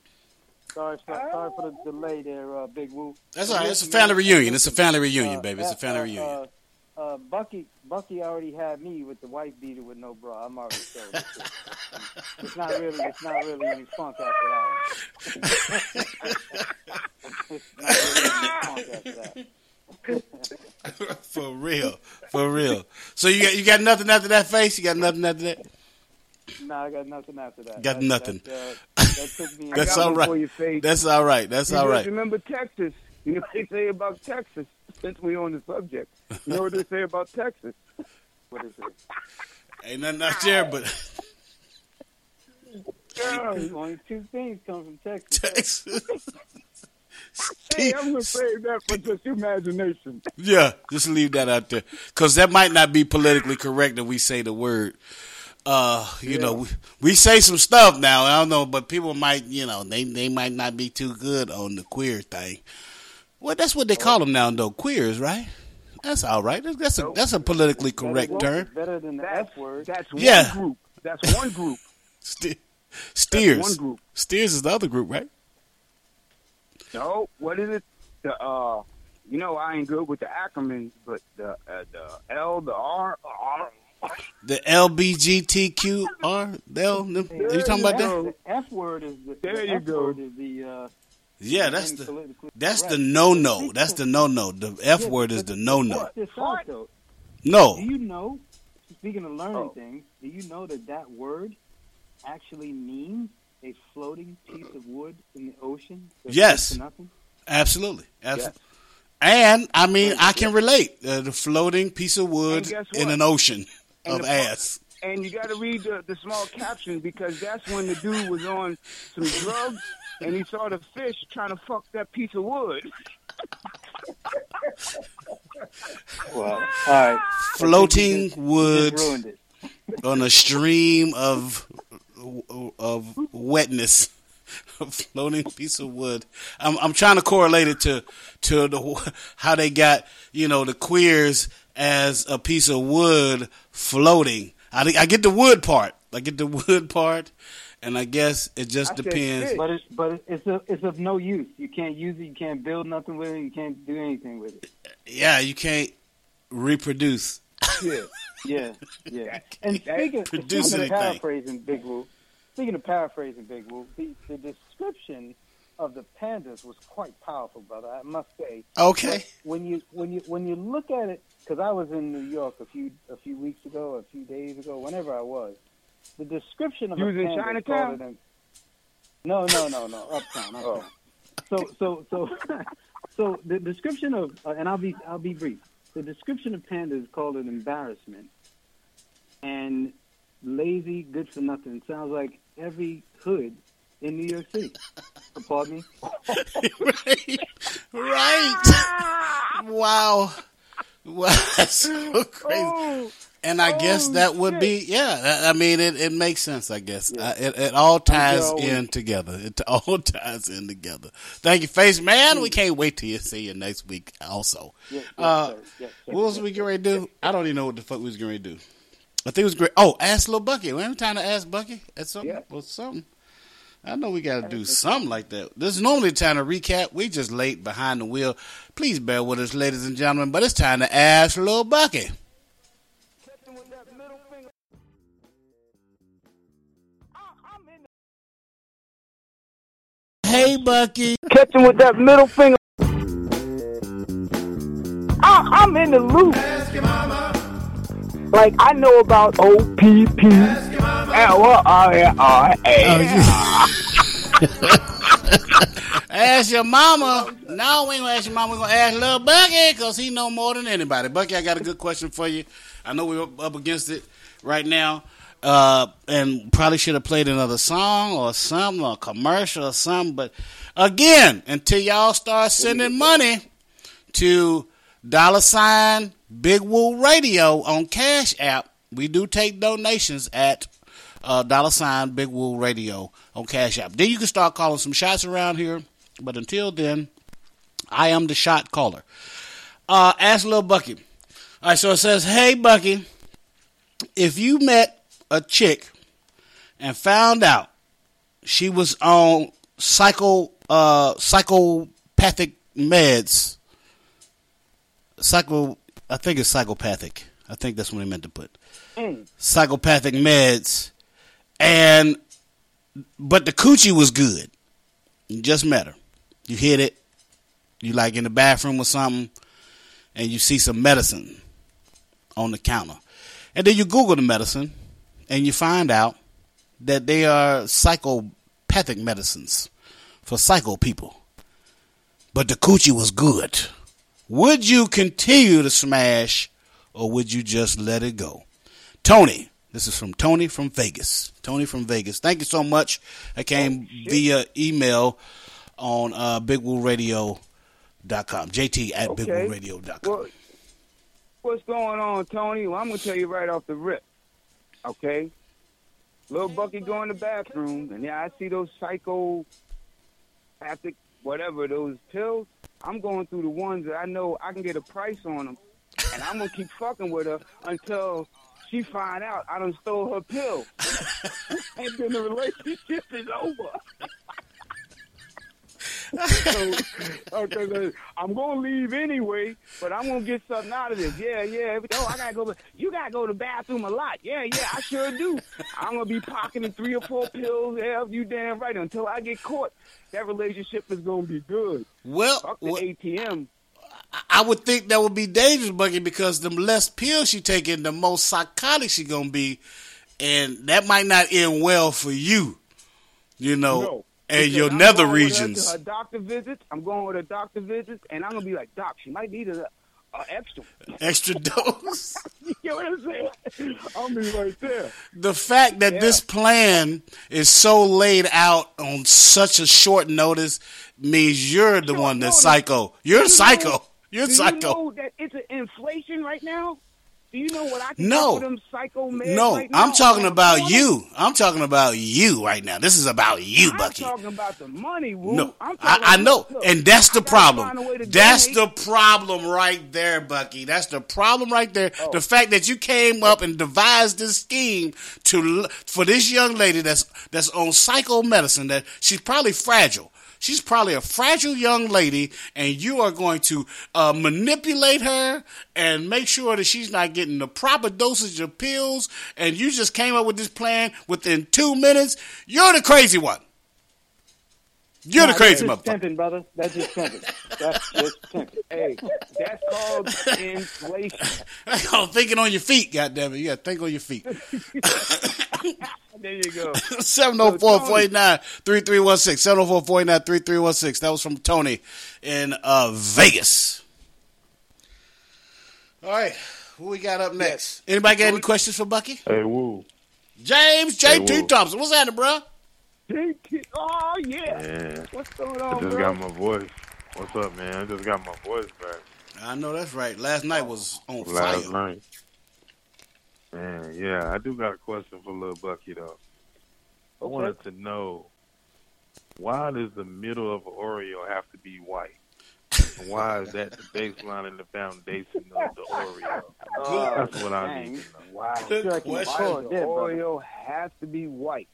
Sorry, sorry, sorry for the delay there, uh, Big Woo.
That's all right. It's a family reunion. It's a family reunion, baby. It's a family reunion.
Uh, uh, Bucky, Bucky already had me with the white beater with no bra. I'm already so. It's not really, it's not really any funk after that. it's not really any funk after that.
for real, for real. So you got you got nothing after that face. You got nothing after that.
No, I got nothing after that.
Got
That-
nothing.
That, uh, that took me.
That's all right.
your face.
That's all right. That's all.
Remember Texas? You know what they say about Texas? Since we on the subject, you know what they say about Texas?
What is it?
Ain't nothing out there but
two, only two things come from Texas.
Texas.
Hey, I'm gonna save that for just imagination.
Yeah, just leave that out there because that might not be politically correct that we say the word. Uh, you know, we, we say some stuff now. I don't know, but people might, you know, they they might not be too good on the queer thing. Well, that's what they call them now, though. Queers, right? That's all right. That's, that's a that's a politically correct term.
Better than the F word.
That's one
Yeah.
group. That's one group.
Ste- Steers.
one group.
Steers is the other group, right?
No, what is it? The uh, you know, I ain't good with the acronyms, but the uh, the L, the R, R.
The LBGTQR. L. them- Are you talking about that?
The F word is the,
There
the
you
F
go.
word is the uh,
Yeah, that's the
politically
that's the no no. That's the no no. The F word is the no no.
Check this out, though.
No.
Do you know? Speaking of learning
Oh.
things, do you know that that word actually means a floating piece of wood in the ocean? that
Yes.
to Nothing.
Absolutely. Absolutely. And I mean, I can relate. Uh, the floating piece of wood in an ocean
And
of
the-
ass.
And you got to read the, the small caption because that's when the dude was on some drugs and he saw the fish trying to fuck that piece of wood.
Well, all right.
Floating
You
wood
just ruined it.
on a stream of of wetness. A floating piece of wood. I'm I'm trying to correlate it to to the how they got you know the queers as a piece of wood floating. I I get the wood part. I get the wood part, and I guess it just
I
depends.
fish.
But it's but it's a, it's of no use. You can't use it. You can't build nothing with it. You can't do anything with it.
Yeah, you can't reproduce.
Yeah.
Yeah, yeah. And speaking,
produce
speaking of
anything.
paraphrasing Big Woo, speaking of paraphrasing Big Woo, the, the description of the pandas was quite powerful, brother. I must say.
Okay.
When you when you when you look at it, because I was in New York a few a few weeks ago, a few days ago, whenever I was, the description of
You
a
was in Chinatown?
called No, no, no, no, uptown, uptown. So so so so the description of uh, and I'll be I'll be brief. The description of pandas called an embarrassment and lazy, good for nothing. Sounds like every hood in New York City. Pardon me.
right. Right. Wow. Wow. That's so crazy. And I guess that would be, yeah. I mean, it, it makes sense. I guess uh, it, it all ties in together. It all ties in together. Thank you, Face Man. We can't wait till you see you next week. Also,
Yes, yes,
uh.
Yes,
what was we going to do? I don't even know what the fuck we was going to do. I think it was great. Oh, ask little Bucky. We have time to ask Bucky at something.
Yeah.
Well, something. I know we got to do something like that. This is normally time to recap. We just late behind the wheel. Please bear with us, ladies and gentlemen. But it's time to ask little Bucky. Hey, Bucky.
Catch him with that middle finger. I, I'm in the loop. Like I know about O P P L I R A.
Ask your mama. No, we ain't gonna ask your mama. We're gonna ask little Bucky because he know more than anybody. Bucky, I got a good question for you. I know we're up against it right now. uh, and probably should have played another song or something or a commercial or something. But again, until y'all start sending money to dollar sign Big Woo Radio on Cash App, we do take donations at uh, dollar sign Big Woo Radio on Cash App. Then you can start calling some shots around here. But until then, I am the shot caller. Uh, ask little Bucky. All right, so it says, "Hey Bucky, if you met a chick and found out she was on psycho uh, psychopathic meds, psycho, I think it's psychopathic. I think that's what they meant to put
Mm.
psychopathic meds, and but the coochie was good. You just met her. You hit it. You like in the bathroom or something, and you see some medicine on the counter, and then you Google the medicine, and you find out that they are psychopathic medicines for psycho people. But the coochie was good. Would you continue to smash, or would you just let it go? Tony. This is from Tony from Vegas. Tony from Vegas. Thank you so much. I came via email on uh, BigWooRadio.com. JT at
Okay.
BigWooRadio.com.
Well, what's going on, Tony? Well, I'm gonna tell you right off the rip. Okay, little Bucky go in the bathroom, and yeah, I see those psychopathic, whatever those pills. I'm going through the ones that I know I can get a price on them, and I'm gonna keep fucking with her until she find out I done stole her pill, and then the relationship is over. So, okay, I'm gonna leave anyway, but I'm gonna get something out of this. Yeah, yeah. Oh, I gotta go. You gotta go to the bathroom a lot. Yeah, yeah. I sure do. I'm gonna be pocketing three or four pills. Yeah, you damn right. Until I get caught, that relationship is gonna be good.
Well,
Fuck the ATM.
I would think that would be dangerous, Bucky, because the less pills she taking, the more psychotic she gonna be, and that might not end well for you. You know,
No,
and your
I'm
nether
her
regions.
To her doctor visits. I'm going with her doctor visits, and I'm gonna be like, Doc, she might need a, a extra.
Extra dose.
you know what I'm saying? I'm be right there.
the fact that
Yeah.
this plan is so laid out on such a short notice means you're the one that's psycho. You're
you
psycho.
know-
You're
do
psycho.
You know that it's an inflation right now. Do you know what I can
No.
them psycho meds
No,
right now
I'm talking about you. I'm talking about you right now. This is about you, Bucky.
I'm talking about the money, Woo.
No,
I'm
I, I know,
look,
and that's the
I gotta find a
problem. That's
donate.
the problem right there, Bucky. That's the problem right there.
Oh.
The fact that you came up and devised this scheme to for this young lady that's that's on psycho medicine that she's probably fragile. She's probably a fragile young lady, and you are going to uh, manipulate her and make sure that she's not getting the proper dosage of pills. And you just came up with this plan within two minutes. You're the crazy one. You're the crazy
that's just
motherfucker.
pimping, brother. That's just pimping. That's just pimping.
Hey, that's called inflation.
Oh, thinking on your feet, goddammit. You got to think on your feet.
There you go.
704 489 3316. 704 489 3316. That was from Tony in uh, Vegas. All right. Who we got up next? Anybody got any questions for Bucky?
Hey, woo.
James
Hey,
JT
Woo.
Thompson. What's happening, bro?
JT. Oh yeah.
Man,
What's going on, I
just
bro?
got my voice. What's up, man? I just got my voice back
I know that's right. Last night was on
last
fire.
night. Man, yeah, I do got a question for Lil Bucky though. I
Okay.
wanted to know why does the middle of an Oreo have to be white? And why is that the baseline and the foundation of the Oreo?
Oh,
That's what I
dang.
need to know.
Wow.
Good
Why
question.
does the Oreo has to be white?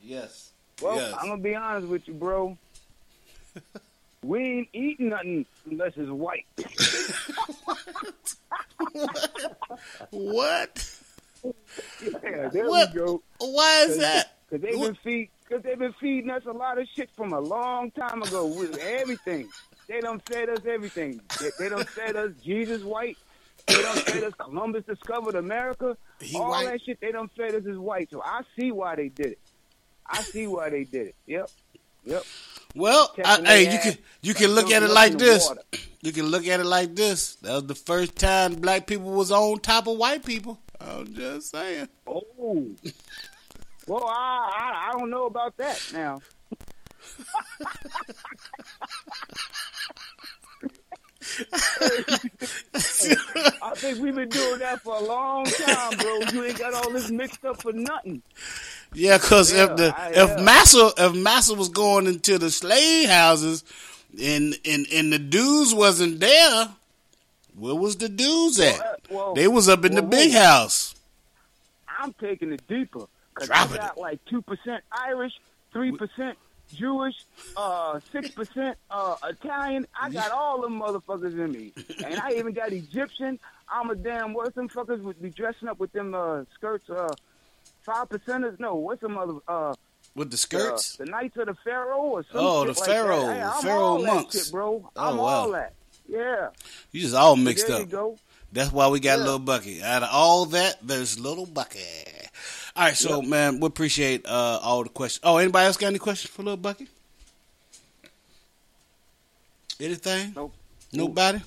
Yes.
Well,
Yes.
I'm gonna be honest with you, bro. we ain't eating nothing unless it's white.
What?
Yeah, there
What?
we go.
Why is that?
Because they've been feed, cause they've been feeding us a lot of shit from a long time ago with everything. They done fed us everything. They, they done fed us Jesus white. They done fed us Columbus discovered America.
He
All
white?
that shit they done fed us is white. So I see why they did it. I see why they did it. Yep. Yep.
Well, I, hey, you can you can look at it like
us in the
this.
water.
You can look at it like this. That was the first time black people was on top of white people. I'm just saying.
Oh. Well, I, I I don't know about that now. I think we've been doing that for a long time, bro. You ain't got all this mixed up for nothing.
Yeah, because
Yeah,
if the
I-
if
yeah.
Massa if Massa was going into the slave houses, and and and the dudes wasn't there, where was the dudes at?
Well,
they was up in the big house.
I'm taking it deeper because I got like two percent Irish, three percent Jewish, uh, six percent uh, Italian. I got all them motherfuckers in me, and I even got Egyptian. I'm a damn. What them fuckers would be dressing up with them uh, skirts? Uh, five percenters? No, what's some other? Uh,
With the skirts?
uh, the Knights of the Pharaoh or some
Oh, the
like that.
Pharaoh-
Hey, I'm
Pharaoh
all that
monks.
shit, bro.
Oh,
I'm
wow.
all that. Yeah.
You just all mixed
there
up.
You go.
That's why we got
Yeah.
Little Bucky. Out of all that, there's Little Bucky. All right, so man, we appreciate uh, all the questions. Oh, anybody else got any questions for Little Bucky? Anything?
Nope.
Nobody?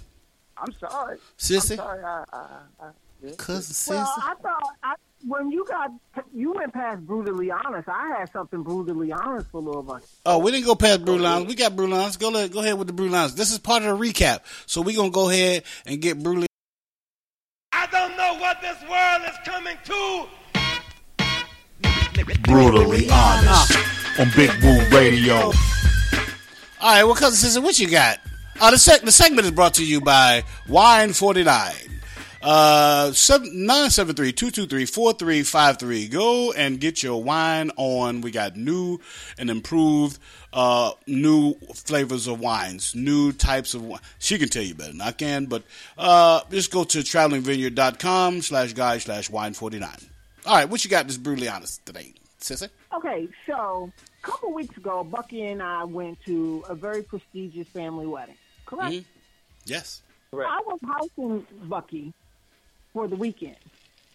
I'm sorry.
Sissy?
I'm sorry. I, I, I.
Cousin
Well,
Sissy?
I thought I, when you got you went past brutally honest, I had something brutally honest for Lil Bucky.
Oh, we didn't go past Brulons. We got Brulons. Go ahead, go ahead with the Brulons. This is part of the recap. So we're going to go ahead and get brutally.
I don't know what this world is coming to.
Brutally honest on Big Woo Radio.
All right, well, cousin Sissy, what you got? Uh, the, sec- the segment is brought to you by Wine 49. Uh, 973-223-4353. Go and get your wine on. We got new and improved, uh, new flavors of wines, new types of wine. She can tell you better than I can, but, uh, just go to travelingvineyard.com slash guy slash wine 49. All right, what you got this brutally honest today, Sissy?
Okay, so a couple weeks ago, Bucky and I went to a very prestigious family wedding. Correct.
Mhm. Yes.
I was housing Bucky for the weekend,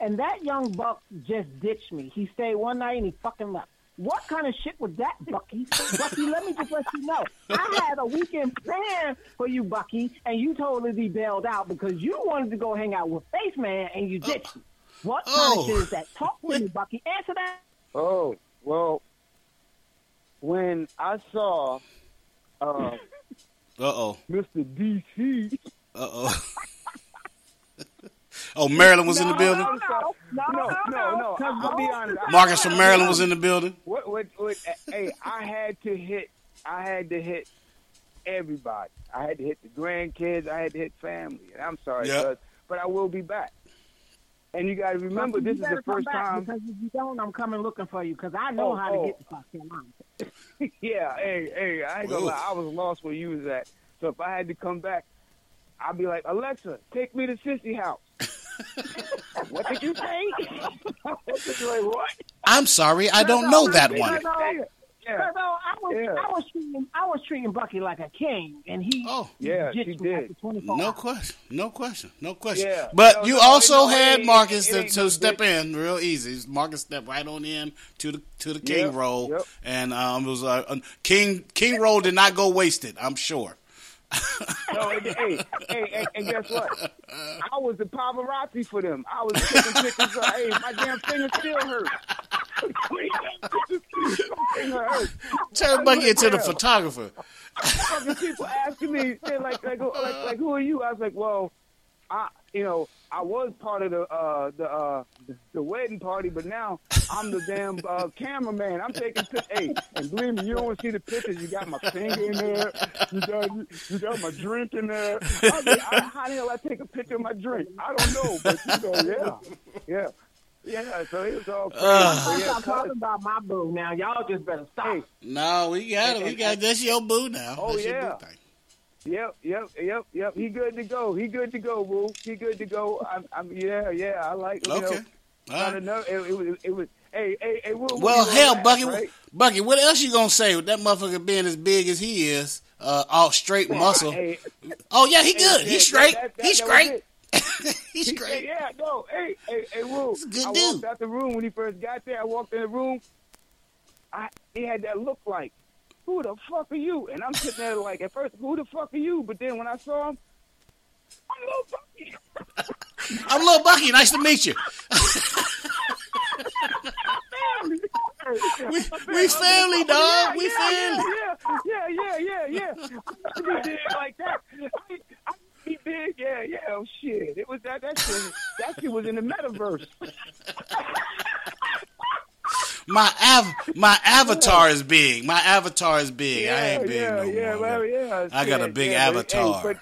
and that young buck just ditched me. He stayed one night and he fucking left. What kind of shit was that, Bucky? Bucky, let me just let you know. I had a weekend plan for you, Bucky, and you totally bailed out because you wanted to go hang out with Face Man and you ditched me. What kind
Oh.
of shit is that? Talk to me, Bucky. Answer that.
Oh, well, when I saw uh,
Uh-oh.
Mr. DC.
Uh-oh. oh, Oh, Maryland was in the building?
I'm. No, no, no, no. I- I'll be honest.
Marcus from Maryland was in the building?
What, what, what, hey, I had to hit, I had to hit everybody. I had to hit the grandkids. I had to hit family. And I'm sorry,
Yep.
cuz, but I will be back. And you got to remember,
Bucky,
this is the first time.
Because if you don't, I'm coming looking for you because I know
Oh,
how to
oh.
get to South Carolina.
yeah, hey, hey, I ain't gonna lie. I was lost where you was at. So if I had to come back, I'd be like, Alexa, take me to Sissy house. What did you say? like, what?
I'm sorry, I don't know that one.
Yeah. I was, I was treating, I was treating Bucky like a king, and he
oh
yeah,
she did.
No question. No question. No question.
Yeah.
But
No,
you
no,
also
no,
had
ain't-
Marcus to, to
no
step in real easy. Marcus stepped right on in to the to the king
Yep,
role,
yep.
and um, it was uh, uh, king king role did not go wasted. I'm sure.
No, and, hey, hey, and, and guess what? I was the paparazzi for them. I was taking pictures of, hey, my damn finger still hurts.
Turn Bucky into the photographer.
fucking people asking me, they're like, like, like, like, who are you? I was like, well, I, you know, I was part of the uh, the, uh, the the wedding party, but now I'm the damn uh, cameraman. I'm taking pictures. Hey, and believe me, you don't want to see the pictures. You got my finger in there. You got you got my drink in there. I was like, I, how the hell I take a picture of my drink? I don't know, but you know, yeah, yeah, yeah. So it was all crazy.
Uh.
But yeah,
Stop talking about my boo now. Y'all just better stop.
No, we got it. We got that's your boo now.
Oh
That's your
yeah. Yep, yep, yep, yep. He good to go. He good to go, boo. He good to go. I'm, I'm yeah, yeah. I like. You
Okay.
Know, I don't know. It, it was. It was. Hey, hey, hey. What,
Well, hell, Bucky,
right?
Bucky, what else you gonna say with that motherfucker being as big as he is, uh, all straight muscle?
hey,
oh yeah, he good.
yeah,
He's straight.
that- that-
He's
that
straight. He's
He-
straight.
Yeah, no. Hey, hey, hey, Woo.
good
I
dude.
walked out the room when he first got there. I walked in the room. I he had that look like, who the fuck are you? And I'm sitting there like, at first, who the fuck are you? But then when I saw him, I'm little Bucky.
I'm Lil Bucky. Nice to meet you. we, we family, dog. We family.
Yeah, yeah, yeah, yeah, yeah. I be big like that. I, I be big. Yeah, yeah. Oh shit! It was that. That shit. That shit was in the metaverse.
My av- my avatar is big. My avatar is big. I ain't big
yeah,
no
yeah,
more.
well, yeah.
I got a big
yeah,
avatar.
but,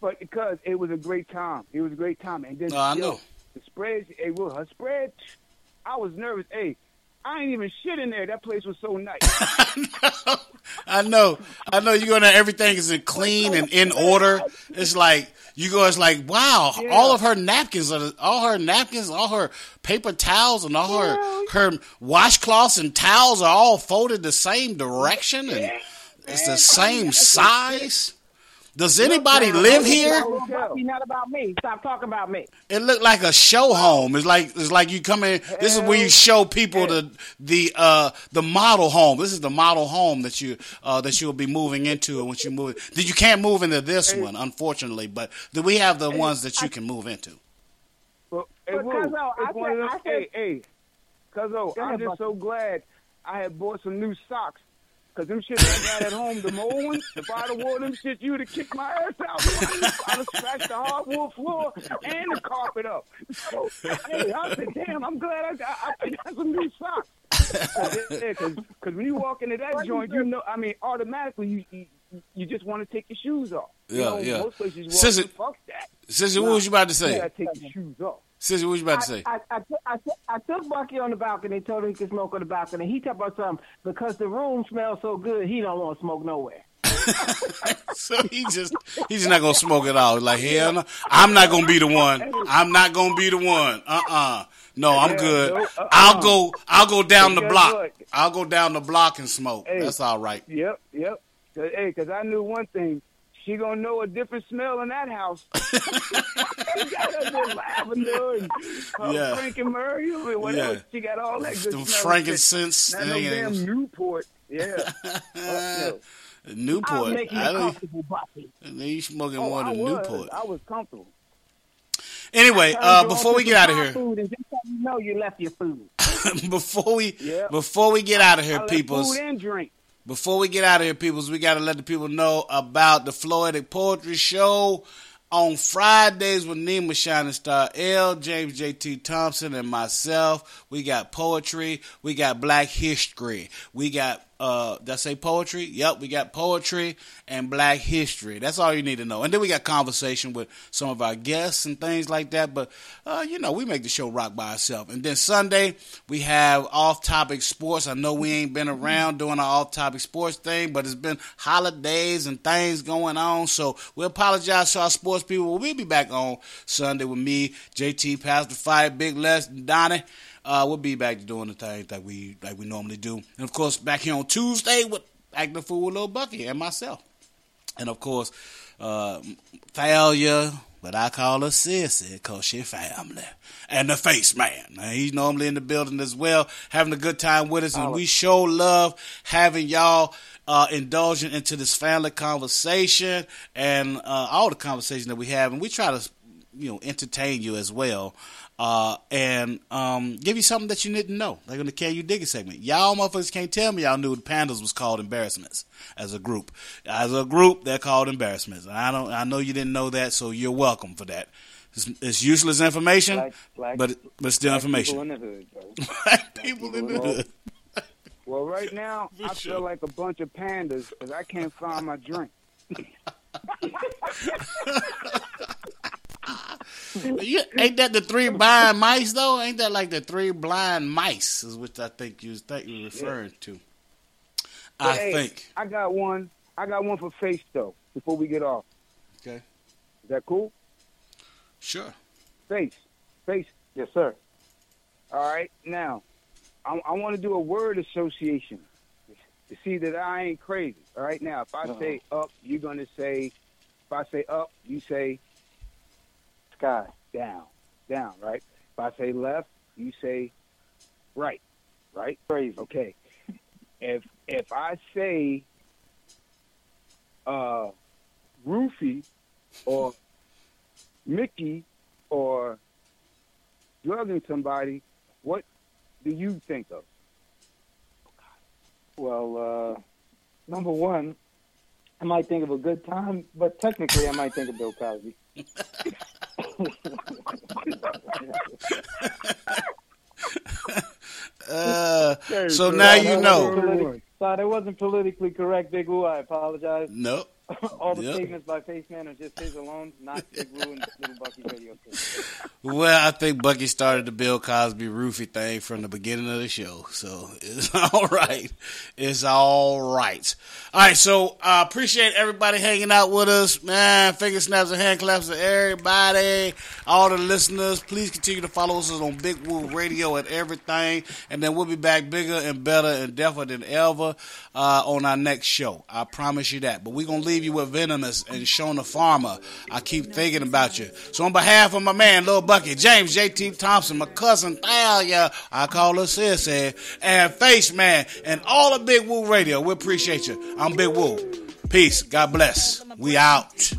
but because it was a great time. It was a great time. And then
Oh, I know.
the spread, Hey, well, her spread. I was nervous. Hey, I ain't even shit in there. That place was so nice.
I know. I know you go in there, everything is clean and in order. It's like you go, it's like, wow, all of her napkins are all her napkins, all her paper towels and all her her washcloths and towels are all folded the same direction and it's the same size. Does anybody live here?
Not about me. Stop talking about me.
It looked like a show home. It's like it's like you come in. This is where you show people the the uh the model home. This is the model home that you uh that you'll be moving into and once you move. That you can't move into this one, unfortunately. But do we have the ones that you can move into?
Well, hey,
But,
Woo,
I
it's one of
said-
them-
I said-
hey, hey, Cuzzo,
Go
I'm just so glad I had bought some new socks. Cause them shit I got at home, the old ones, if I'd have wore them shit, you'd have kicked my ass out. I'd have scratched the hardwood floor and the carpet up. So, hey, I said, damn, I'm glad I got, I got some new socks. Cause, yeah, cause, 'cause when you walk into that joint, you know, I mean, automatically you you, you just want to take your shoes off. You
Yeah,
know,
yeah.
Most places you walk
Sissy-
in, fuck that.
Sissy, what was you about to say?
You gotta take your shoes off.
Sissy, what you about to say?
I, I, took- I, took- I took Bucky on the balcony, told him he could smoke on the balcony. He talked about something because the room smells so good, he don't want to smoke nowhere.
so he just he's just not gonna smoke at all. Like hell, no, I'm not gonna be the one. I'm not gonna be the one. Uh uh No, I'm good.
uh-uh.
I'll go. I'll go down the block. I'll go down the block and smoke. That's all right.
Yep, yep. Hey, because I knew one thing. She gonna know a different smell in that house. she got a little lavender and uh,
Yeah.
Frank and Murray or whatever.
Yeah.
She got all that good
Them
smell.
frankincense
Not no damn Newport. Yeah.
Newport.
Make you
I don't.
comfortable, Bucky.
You smoking
oh,
more
I was.
Newport.
I was comfortable.
Anyway, uh, before we get out of here,
food and just so you know you left your food.
before we
Yeah.
before we get out of here, peoples.
food and drink.
Before we get out of here, peoples, we got to let the people know about the Floetic Poetry Show on Fridays with Nima Shining Star L, James J.T. Thompson, and myself. We got poetry. We got black history. We got, uh, say poetry? Yep, we got poetry and black history. That's all you need to know. And then we got conversation with some of our guests and things like that. But, uh, you know, we make the show rock by itself. And then Sunday, we have off topic sports. I know we ain't been around doing our off topic sports thing, but it's been holidays and things going on. So we apologize to our sports people. We'll be back on Sunday with me, JT, Pastor Fight, Big Les, and Donnie. Uh, we'll be back to doing the things that we like we normally do. And of course, back here on Tuesday with Acting Fool with Lil Bucky and myself. And of course, uh, failure, but I call her sissy because she family. And the face man. Now, he's normally in the building as well, having a good time with us. And we show love having y'all uh, indulging into this family conversation and uh, all the conversation that we have. And we try to, you know, entertain you as well. Uh, and um, give you something that you didn't know, like on the Can You Dig It segment. Y'all motherfuckers can't tell me y'all knew the Pandas was called Embarrassments as a group. As a group, they're called Embarrassments. And I don't. I know you didn't know that, so you're welcome for that. It's, it's useless information,
Black- black-
but but it's still
Black
information.
People in the hood.
Black people in the hood.
Well, right now,
For
I
sure.
feel like a bunch of pandas because I can't find my drink.
You- ain't that the three blind mice though? Ain't that like the three blind mice? Is which I think you think you're referring to. I
hey,
think.
I got one. I got one for face though. Before we get off,
Okay.
is that cool?
Sure.
Face, face. Yes, sir. All right. Now, I, I want to do a word association to see that I ain't crazy. All right. Now, if I
Uh-huh.
say up, you're gonna say. If I say up, you say
Sky.
down, down. Right. If I say left, you say right. Right.
Crazy.
Okay. If if I say uh Roofy or Mickey or drugging somebody, what do you think of?
Well, uh, number one, I might think of a good time, but technically, I might think of Bill Cosby.
Uh, so now you know.
politi- Sorry, that wasn't politically correct, Big Woo. I apologize.
Nope.
All the
Yep.
statements by Face Man are just his alone, not Big Woo and Little Bucky Radio.
Well, I think Bucky started the Bill Cosby roofie thing from the beginning of the show, so it's all right. It's all right. All right, so I uh, appreciate everybody hanging out with us, man. Finger snaps and hand claps to everybody, all the listeners. Please continue to follow us on Big Woo Radio and everything, and then we'll be back bigger and better and deafer than ever uh, on our next show. I promise you that. But we're gonna leave you with Venomous and Shona Farmer. I keep thinking about you. So on behalf of my man, Lil Bucky, James J.T. Thompson, my cousin Thalia, I call her Sissy, and Face Man, and all of Big Woo Radio, we appreciate you. I'm Big Woo. Peace. God bless. We out.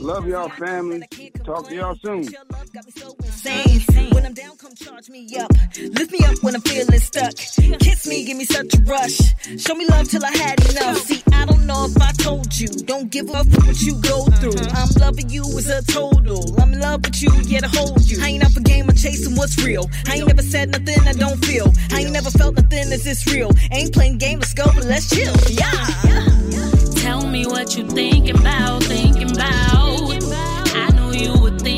Love y'all, family. Talk to y'all soon.
Same. When I'm down, come charge me up. Lift me up when I'm feeling stuck. Kiss me, give me such a rush. Show me love till I had enough. See, I don't know if I told you. Don't give up for what you go through. Mm-hmm. I'm loving you as a total. I'm in love with you, yeah, to hold you. I ain't up a game of chasing what's real. I ain't never said nothing I don't feel. I ain't never felt nothing that's this real. Ain't playing game, let's go, but let's chill. Yeah.
Tell me what you thinking about, thinking about. I know you would thinking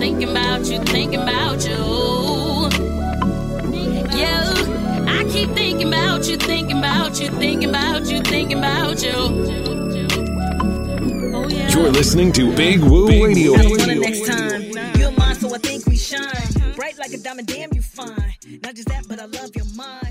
thinking about you, thinking about you. Yeah, I keep thinking about you, thinking about you, thinking about you, thinking about you. Oh yeah.
You're listening to Big Woo Radio.
I next time. You're mine, so I think we shine. Bright like a diamond, damn, you fine. Not just that, but I love your mind.